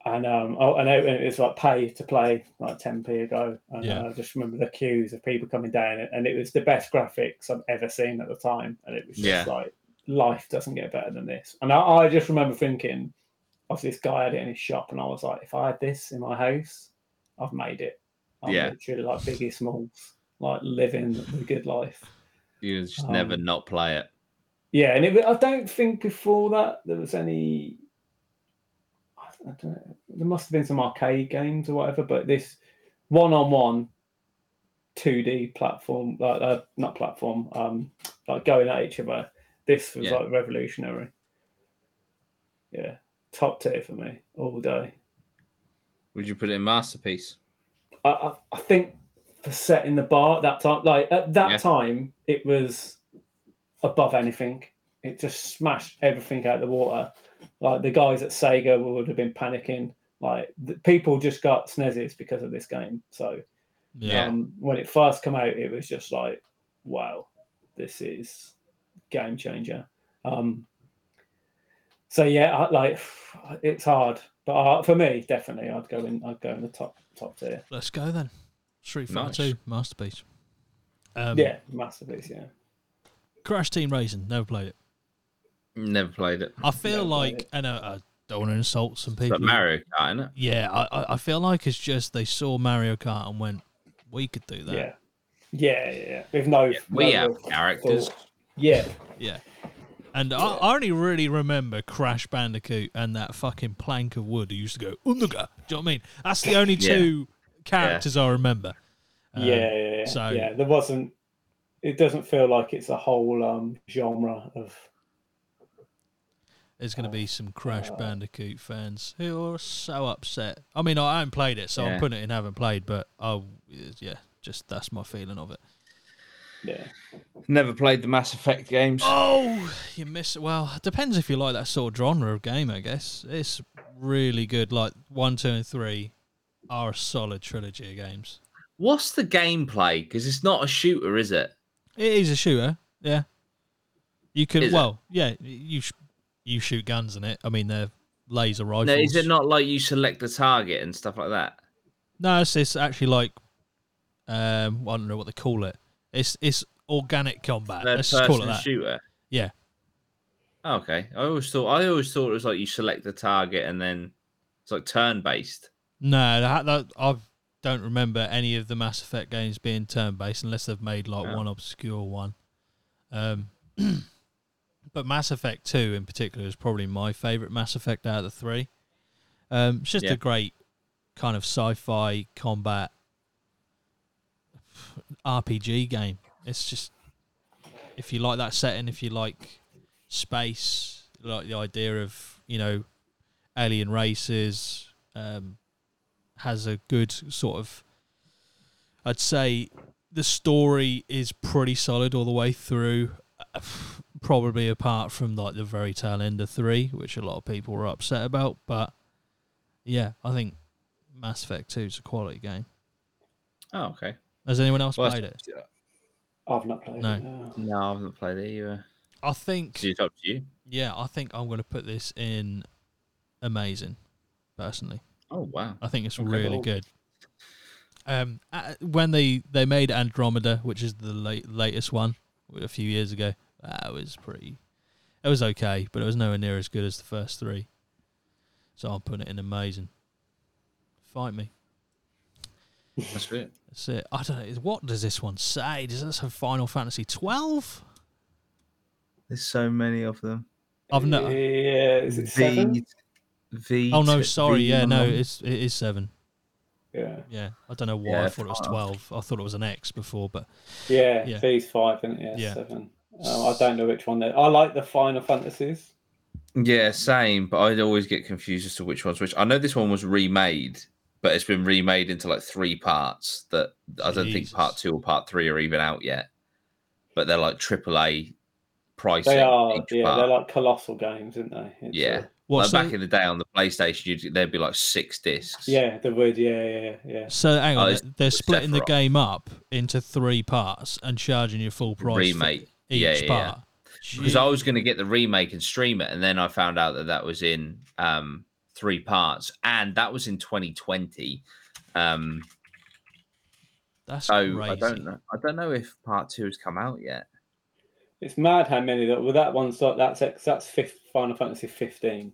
and um, oh, and it, was like pay to play like 10p ago. And Yeah. I just remember the queues of people coming down, and it was the best graphics I've ever seen at the time, and it was just Yeah. like life doesn't get better than this. And I, I just remember thinking, of this guy had it in his shop, and I was like, if I had this in my house, I've made it. I'm Yeah. literally like Biggie Smalls, like living the good life. You just never Um, not play it. Yeah, and it, I don't think before that there was any. I don't know, there must have been some arcade games or whatever, but this one-on-one 2D platform, like uh, not platform, um, like going at each other. This was Yeah. like revolutionary. Yeah, top tier for me all day. Would you put it in masterpiece? I, I, I think for setting the bar at that time, like at that Yeah. time, it was above anything. It just smashed everything out of the water. Like the guys at Sega would have been panicking. Like the, people just got snezzes because of this game. So Yeah. um, when it first came out, it was just like, wow, this is game changer. Um, so yeah, I, like it's hard, but uh, for me, definitely, I'd go in. I'd go in the top top tier. Let's go then. Street Fighter Nice. Two masterpiece. Um, yeah, masterpiece. Yeah. Crash Team Racing. Never played it. Never played it. I feel Never like, and uh, I don't want to insult some But people. Mario Kart, innit? Yeah, I, I- I feel like it's just they saw Mario Kart and went, we could do that. Yeah. Yeah, yeah, yeah. With no, We no have characters. thought. Yeah, Yeah. And I, I only really remember Crash Bandicoot and that fucking plank of wood who used to go, Undaga. Do you know what I mean? That's the only Yeah. two characters I remember. Um, yeah, yeah, yeah. so- yeah, there wasn't. It doesn't feel like it's a whole um genre of. There's going to be some Crash Uh, Bandicoot fans who are so upset. I mean, I haven't played it, so I'm putting it in haven't played, but oh, yeah, just that's my feeling of it. Yeah, Never played the Mass Effect games. Oh, you miss it. Well, it depends if you like that sort of genre of game, I guess. It's really good. Like one, two, and three are a solid trilogy of games. What's the gameplay? Because it's not a shooter, is it? It is a shooter, yeah. You can, Is it? well, yeah, you sh- you shoot guns in it. I mean, they're laser rifles. No, is it not like you select the target and stuff like that? No, it's, it's actually like, um, I don't know what they call it. It's it's organic combat. Third Let's call it that. shooter. Yeah. Okay, I always thought I always thought it was like you select the target and then it's like turn based. No, that, that I don't remember any of the Mass Effect games being turn based unless they've made like one obscure one. Um, <clears throat> but Mass Effect Two in particular is probably my favorite Mass Effect out of the three. Um, it's just Yeah. a great kind of sci-fi combat RPG game. It's just if you like that setting, if you like space, like the idea of you know alien races, um, has a good sort of. I'd say the story is pretty solid all the way through. <sighs> Probably apart from like the very tail end of three, which a lot of people were upset about. But yeah, I think Mass Effect Two is a quality game. Oh, okay. Has anyone else Well, played it? I've not played No. it. no. No, I haven't played it either. I think So it's up to you. yeah, I think I'm going to put this in amazing. Personally, Oh wow. I think it's Okay. really Cool. good. Um, uh, when they they made Andromeda, which is the late, latest one, a few years ago, that was pretty. It was okay, but it was nowhere near as good as the first three. So I'm putting it in amazing. Fight me. That's it. That's it. Uh, I don't know. What does this one say? Does this have Final Fantasy twelve? There's so many of them. I've no. Yeah, is it seven? V. Oh no, sorry. V Yeah, no, it's it is seven. Yeah, Yeah, I don't know why Yeah, I thought it was five. twelve. I thought it was an X before, but yeah. Yeah. V's five, isn't it? Yeah, Yeah. seven. Oh, I don't know which one. They... I like the Final Fantasies. Yeah, same. But I'd always get confused as to which one's which. I know this one was remade, but it's been remade into like three parts. That I don't think part two or part three are even out yet. But they're like AAA pricing. They are. Yeah, part. they're like colossal games, aren't they? It's, Yeah. uh, what? Like so, back in the day on the PlayStation, you'd, there'd be like six discs. yeah, the wood. Yeah, yeah, yeah. so hang Oh, on, it's- they're- they're it's splitting the game up into three parts and charging you full price remake. for each Yeah, yeah, yeah. part. because I was going to get the remake and stream it, and then I found out that that was in um, three parts, and that was in 2020. Um, That's so crazy. I don't know. I don't know if part two has come out yet. It's mad how many that. Well, that one's like that's ex- that's fifth Final Fantasy fifteen.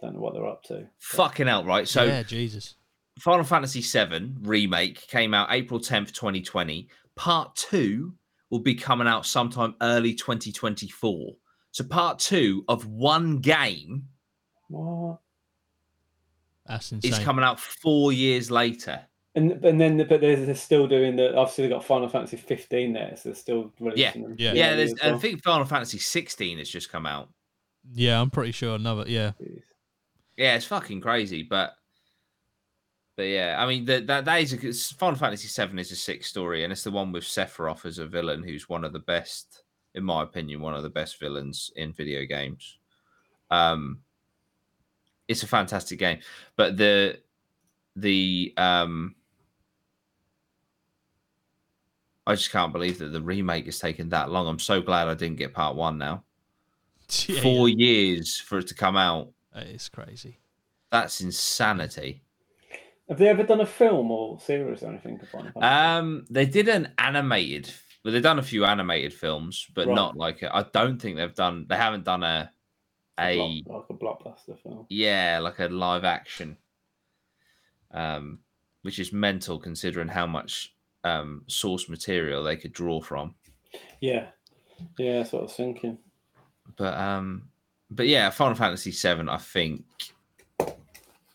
Don't know what they're up to. Fucking hell, right? So yeah, Jesus. Final Fantasy VII remake came out April 10th, 2020. Part two will be coming out sometime early 2024. So part two of one game What? That's insane. is coming out four years later. And and then but they're, they're still doing the. Obviously, they've got Final Fantasy fifteen there, so they're still releasing them. Yeah. Yeah, yearly there's, as I think Final Fantasy 16 has just come out. yeah, I'm pretty sure another. Yeah, Jeez. Yeah, it's fucking crazy, but but yeah, I mean that that, that is a good- Final Fantasy Seven is a sick story, and it's the one with Sephiroth as a villain, who's one of the best, in my opinion, one of the best villains in video games. Um, it's a fantastic game, but the the um, I just can't believe that the remake has taken that long. I'm so glad I didn't get part one now. <laughs> Yeah, Four years for it to come out. It's crazy. That's insanity. Have they ever done a film or series or anything? of Final Fantasy? Um, they did an animated. Well, they've done a few animated films, but Right. not like a, I don't think they've done. They haven't done a a Block- like a blockbuster film. yeah, like a live action, um, which is mental considering how much um, source material they could draw from. Yeah, yeah, that's what I was thinking. But um, but yeah, Final Fantasy Seven, I think.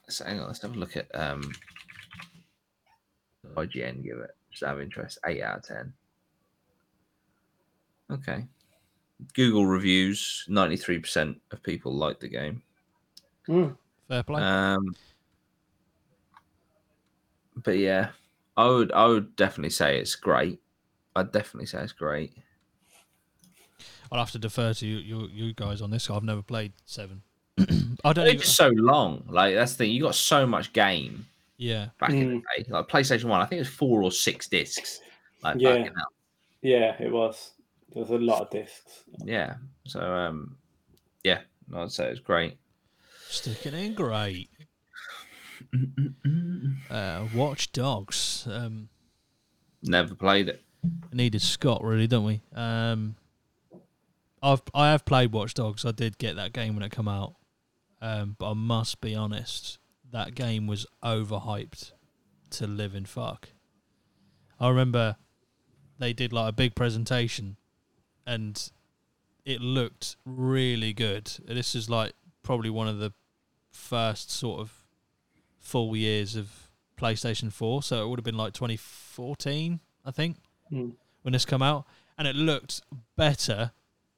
So hang on, let's have a look at um, IGN. Give it just out of interest, eight out of ten. Okay. Google reviews, ninety three percent of people like the game. Mm. Fair play. Um, but yeah, I would I would definitely say it's great. I'd definitely say it's great. I'll have to defer to you, you, you guys on this. I've never played seven. <clears throat> I don't. Even, It's so long. Like that's the thing. You got so much game yeah, back in the day. Like PlayStation One, I think it was four or six discs. Like Yeah. back in that. Yeah, it was. There was a lot of discs. Yeah. So um, yeah, I'd say it's great. sticking in great. <laughs> Uh, Watch Dogs. Um, Never played it. needed Scott really, don't we? Um, I've I have played Watch Dogs. I did get that game when it come out, um, but I must be honest, that game was overhyped to live in fuck. I remember they did like a big presentation, and it looked really good. This is like probably one of the first sort of full years of PlayStation Four, so it would have been like 2014, I think Mm. when this come out, and it looked better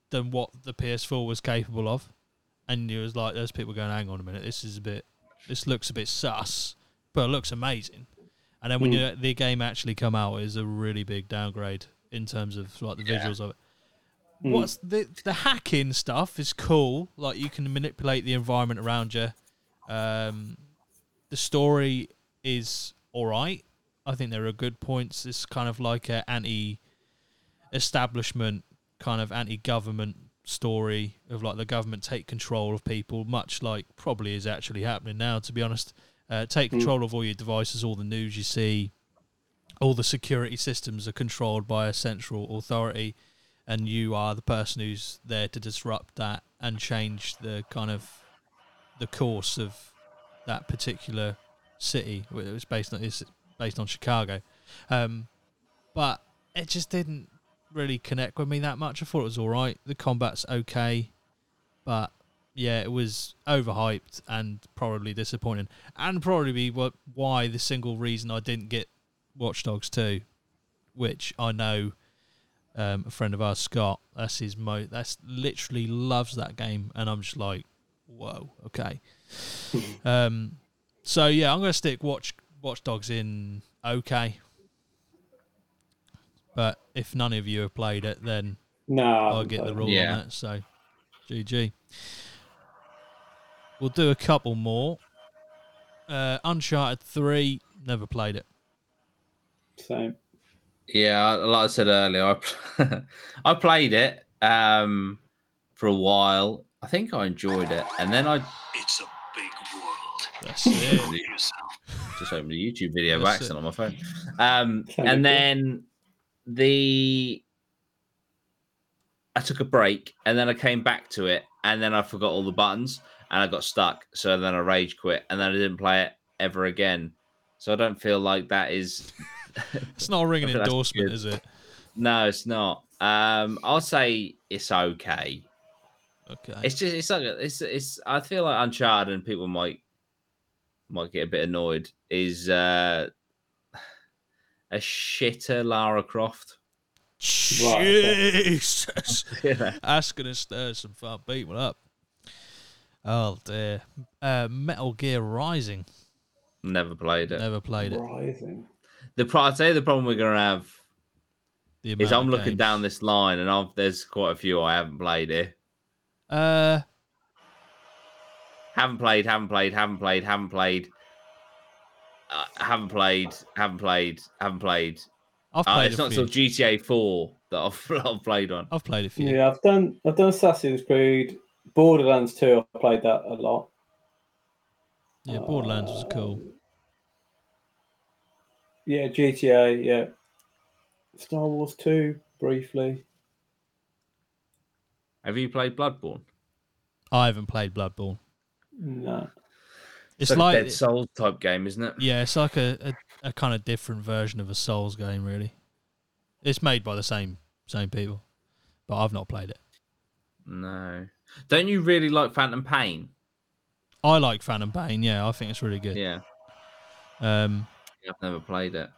than what the PS4 was capable of. And it was like those people going, "Hang on a minute, this is a bit, this looks a bit sus, but it looks amazing." And then when Mm. you, the game actually come out, is a really big downgrade in terms of like the Yeah. visuals of it. Mm. What's the the hacking stuff is cool. Like you can manipulate the environment around you. Um, the story is all right. I think there are good points. It's kind of like a anti-establishment, kind of anti-government story of like the government take control of people, much like probably is actually happening now. To be honest, uh, take Mm. control of all your devices, all the news you see, all the security systems are controlled by a central authority, and you are the person who's there to disrupt that and change the kind of the course of that particular city. It was based on it's based on Chicago, um, but it just didn't really connect with me that much. I thought it was all right. The combat's okay, but yeah, it was overhyped and probably disappointing, and probably what why the single reason I didn't get Watch Dogs 2, which I know um, a friend of ours, Scott, that's his mo. That's literally loves that game, and I'm just like, whoa, okay. <laughs> um, so yeah, I'm gonna stick Watch Watch Dogs in okay. But if none of you have played it, then No, I'll get the rule Yeah. on that. So, GG. We'll do a couple more. Uh, Uncharted Three. Never played it. Same. Yeah, like I said earlier, I <laughs> I played it um for a while. I think I enjoyed it, and then I It's a big world. That's it. Just opened a YouTube video by That's accident on my phone. Um, <laughs> and then the I took a break, and then I came back to it, and then I forgot all the buttons, and I got stuck. So then I rage quit, and then I didn't play it ever again. So I don't feel like that is It's not a ringing I think that's endorsement, is it? no, it's not. Um, I'll say it's okay. Okay. It's just it's like it's it's. I feel like Uncharted and people might might get a bit annoyed. Is uh a shitter Lara Croft. Right, okay. Jesus. <laughs> That's gonna stir some fun people up. Oh dear. Uh, Metal Gear Rising. Never played it. Never played it. Rising. The pro- I'd say the problem we're gonna have The is I'm looking games. down this line and I've there's quite a few I haven't played here. Uh, Haven't played, haven't played, haven't played, haven't played. Uh, haven't played, haven't played, haven't played. I've Uh, played it's a not few. until GTA 4 that I've, <laughs> I've played on. I've played a few. Yeah, I've done. I've done Assassin's Creed, Borderlands 2. I played that a lot. Yeah, Borderlands was cool. Yeah, GTA. Yeah, Star Wars 2 briefly. Have you played Bloodborne? I haven't played Bloodborne. No. It's It's like, like a Dark Souls type game, isn't it? yeah, it's like a, a, a kind of different version of a Souls game, really. It's made by the same same people, but I've not played it. No. Don't you really like Phantom Pain? I like Phantom Pain. Yeah, I think it's really good. Yeah. Um, I've never played it.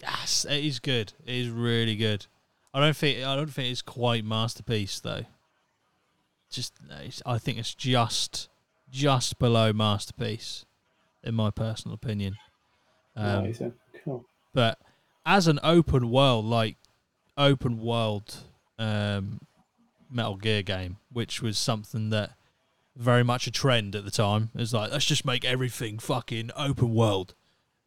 yes, it is good. It is really good. I don't think I don't think it's quite masterpiece though. Just it's, I think it's just just below masterpiece, in my personal opinion. Um, Nice, yeah. Cool. but as an open world like open world um metal gear game which was something that very much a trend at the time it's like let's just make everything fucking open world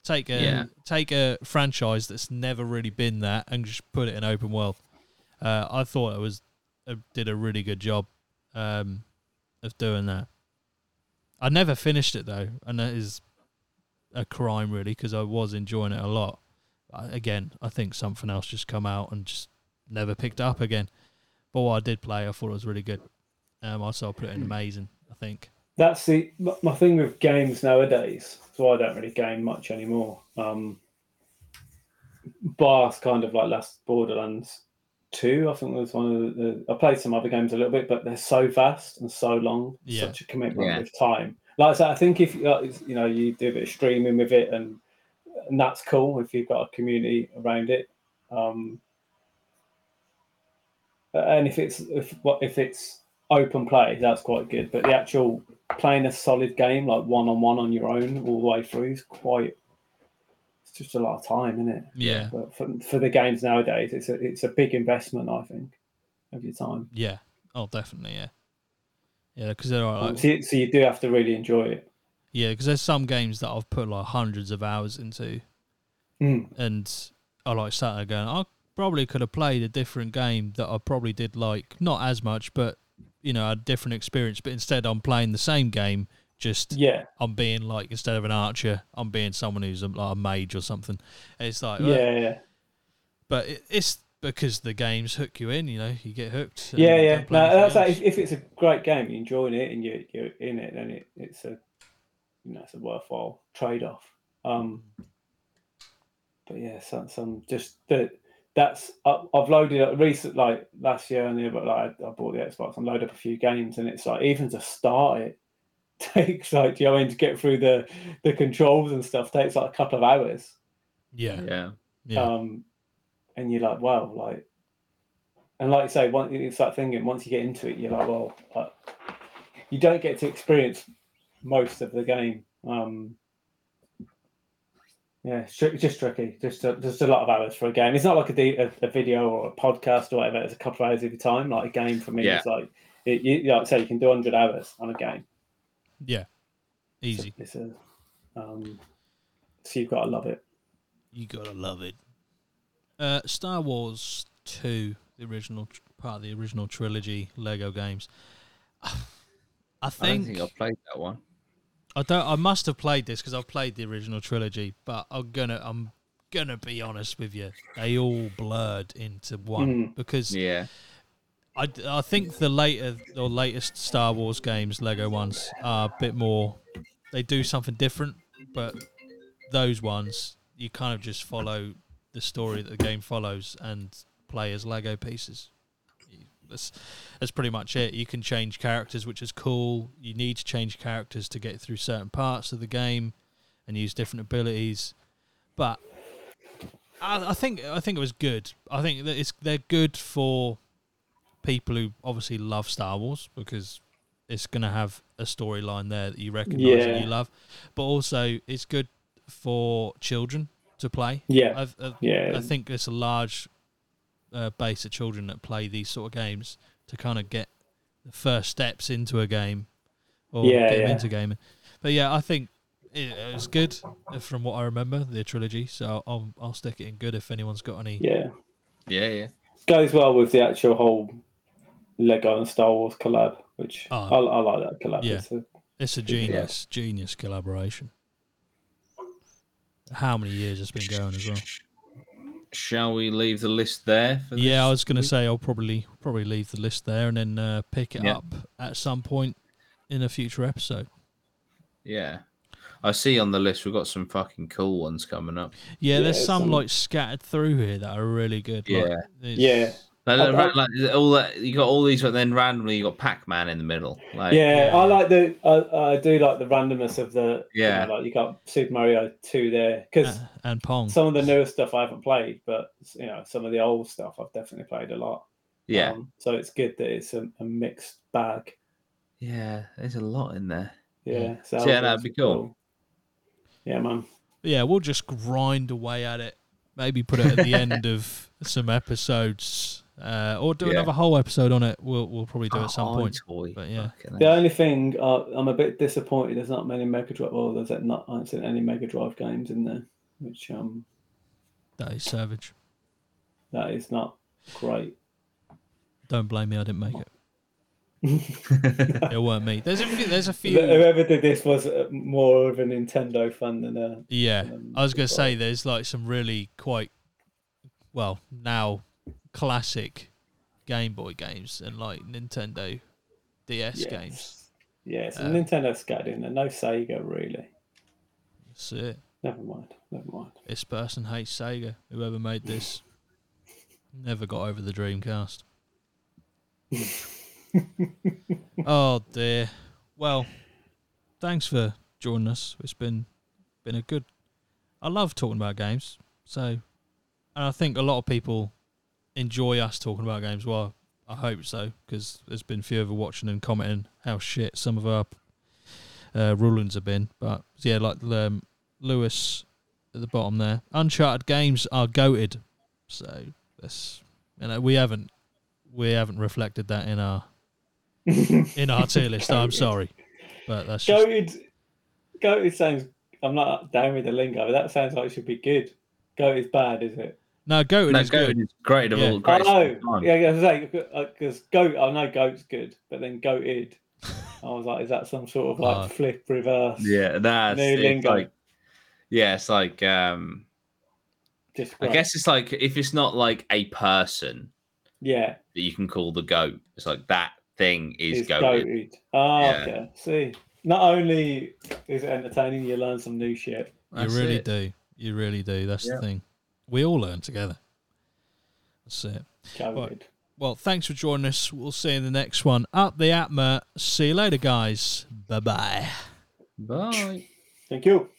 take a Yeah. take a franchise that's never really been that and just put it in open world uh i thought it was uh, did a really good job um of doing that i never finished it though and that is a crime really because i was enjoying it a lot I- again, I think something else just come out and just never picked up again. But what I did play, I thought it was really good. Um, I put it in amazing. I think. That's the my- my thing with games nowadays. So I don't really game much anymore. Um, bar kind of like last Borderlands two. I think was one of the, the. I played some other games a little bit, but they're so vast and so long. Yeah. Such a commitment Yeah. with time. Like I said, I think if uh, you know you do a bit of streaming with it, and and that's cool if you've got a community around it. Um, and if it's if what if it's open play, that's quite good. But the actual playing a solid game like one on one on your own all the way through is quite. It's just a lot of time, isn't it? Yeah, But for, for the games nowadays, it's a it's a big investment, I think, of your time. yeah. Oh, definitely, yeah, yeah. Because there are like, so, you, so you do have to really enjoy it. yeah, because there's some games that I've put like hundreds of hours into, Mm. and I like sat there going, I probably could have played a different game that I probably did like not as much, but you know, a different experience. But instead, I'm playing the same game, just Yeah, I'm being like instead of an archer, I'm being someone who's a, like a mage or something. It's like, well, yeah, yeah, but it, it's because the games hook you in. You know, you get hooked. yeah, yeah. No, that's like, if, if it's a great game, you're enjoying it, and you're you're in it, then it, it's a you know it's a worthwhile trade off. Um, but yeah, some some just that that's I- I've loaded up recent like last year only, but like I bought the Xbox and loaded up a few games, and it's like even to start it <laughs> takes like you know when to get through the the controls and stuff takes like a couple of hours. yeah, Yeah. yeah, Um, and you're like, wow, like, and like you say, once it's that thing, and once you get into it, you're like, well, uh, you don't get to experience most of the game. Um, yeah, it's tr- just tricky. Just a, just a lot of hours for a game. It's not like a a video or a podcast or whatever. It's a couple of hours every time. Like a game for me, Yeah. it's like it, you, like I say, you can do hundred hours on a game. yeah. It's a- Easy. It's a, um, so you've got to love it. You gotta love it. Uh, Star Wars Two, the original part of the original trilogy Lego games. <sighs> I I don't think think I've played that one. I don't. I must have played this because I've played the original trilogy, but I'm gonna. I'm gonna be honest with you. They all blurred into one Mm. because Yeah. I, I think the later or latest Star Wars games, Lego ones, are a bit more. They do something different, but those ones you kind of just follow the story that the game follows and play as Lego pieces. That's that's pretty much it. You can change characters, which is cool. You need to change characters to get through certain parts of the game and use different abilities, but. I, I think I think it was good. I think that it's they're good for people who obviously love Star Wars because it's going to have a storyline there that you recognise and you love, but also it's good for children to play. Yeah, I've, i yeah, I think it's a large uh, base of children that play these sort of games to kind of get the first steps into a game or Yeah, get them yeah. into gaming. But yeah, I think it, it was good uh, from what I remember the trilogy. So I'll I'll stick it in good if anyone's got any. yeah. Yeah, yeah. goes well with the actual whole Lego and Star Wars collab, which Oh. I, I like that collab. Yeah. It's a- It's a genius, genius collaboration. How many years it's been going as well? Shall we leave the list there? For Yeah, I was going to say I'll probably probably leave the list there and then uh, pick it Yeah. up at some point in a future episode. Yeah. I see on the list we've got some fucking cool ones coming up. Yeah, there's some some- like scattered through here that are really good. Yeah. it's- Yeah. Like, I- I- like, all that you got all these, but then randomly you got Pac Man in the middle. Like, yeah, yeah. I like the I, I do like the randomness of the Yeah. You know, like you got Super Mario Two there because uh, and Pong. some of the newer stuff I haven't played, but you know some of the old stuff I've definitely played a lot. yeah, Um, so it's good that it's a, a mixed bag. yeah. There's a lot in there. Yeah. So Yeah, that'd be cool. Yeah, man. yeah, we'll just grind away at it. Maybe put it at the end <laughs> of some episodes, uh, or do Yeah. another whole episode on it. We'll we'll probably do at some Oh, point. Toy. But yeah. Fucking The only thing uh, I'm a bit disappointed there's not many Mega Drive. Well, there's not I haven't seen any Mega Drive games in there, which um That is savage. that is not great. Don't blame me. I didn't make it. <laughs> It weren't me. There's a few, there's a few. Whoever did this was uh, more of a Nintendo fan than a. Yeah, um, I was gonna say there's like some really quite well now classic Game Boy games and like Nintendo DS Yes. games. Yeah, so Uh, Nintendo scattered in there. No Sega really. That's it. Never mind. Never mind. This person hates Sega. Whoever made this <laughs> never got over the Dreamcast. <laughs> oh dear. Well, thanks for joining us. It's been been a good. I love talking about games. So, and I think a lot of people enjoy us talking about games. Well, I hope so because there's been few of you watching and commenting how shit some of our uh, rulings have been. But yeah, like um, Lewis at the bottom there. Uncharted games are goated. So that's you know we haven't we haven't reflected that in our <laughs> in our tier list. I'm sorry, but that's just, Goated. Goated sounds. I'm not down with the lingo. but That sounds like it should be good. Goated is bad, is it? No goated No, is Goat good. is great of Yeah. all I great. know. Yeah, I was like, because goat. I know goat's good, but then goated. I was like, is that some sort of like Uh, <laughs> flip reverse? Yeah, that's New lingo. like yeah, it's like um Just I guess it's like if it's not like a person Yeah, that you can call the goat, it's like that thing is it's goated. goated. Ah, Yeah. okay. See, not only is it entertaining, you learn some new shit. You That's really it. do. You really do. That's Yeah. the thing. We all learn together. That's it. Goated. Well, thanks for joining us. We'll see you in the next one. Up the APMA. See you later, guys. Bye bye. Bye. Thank you.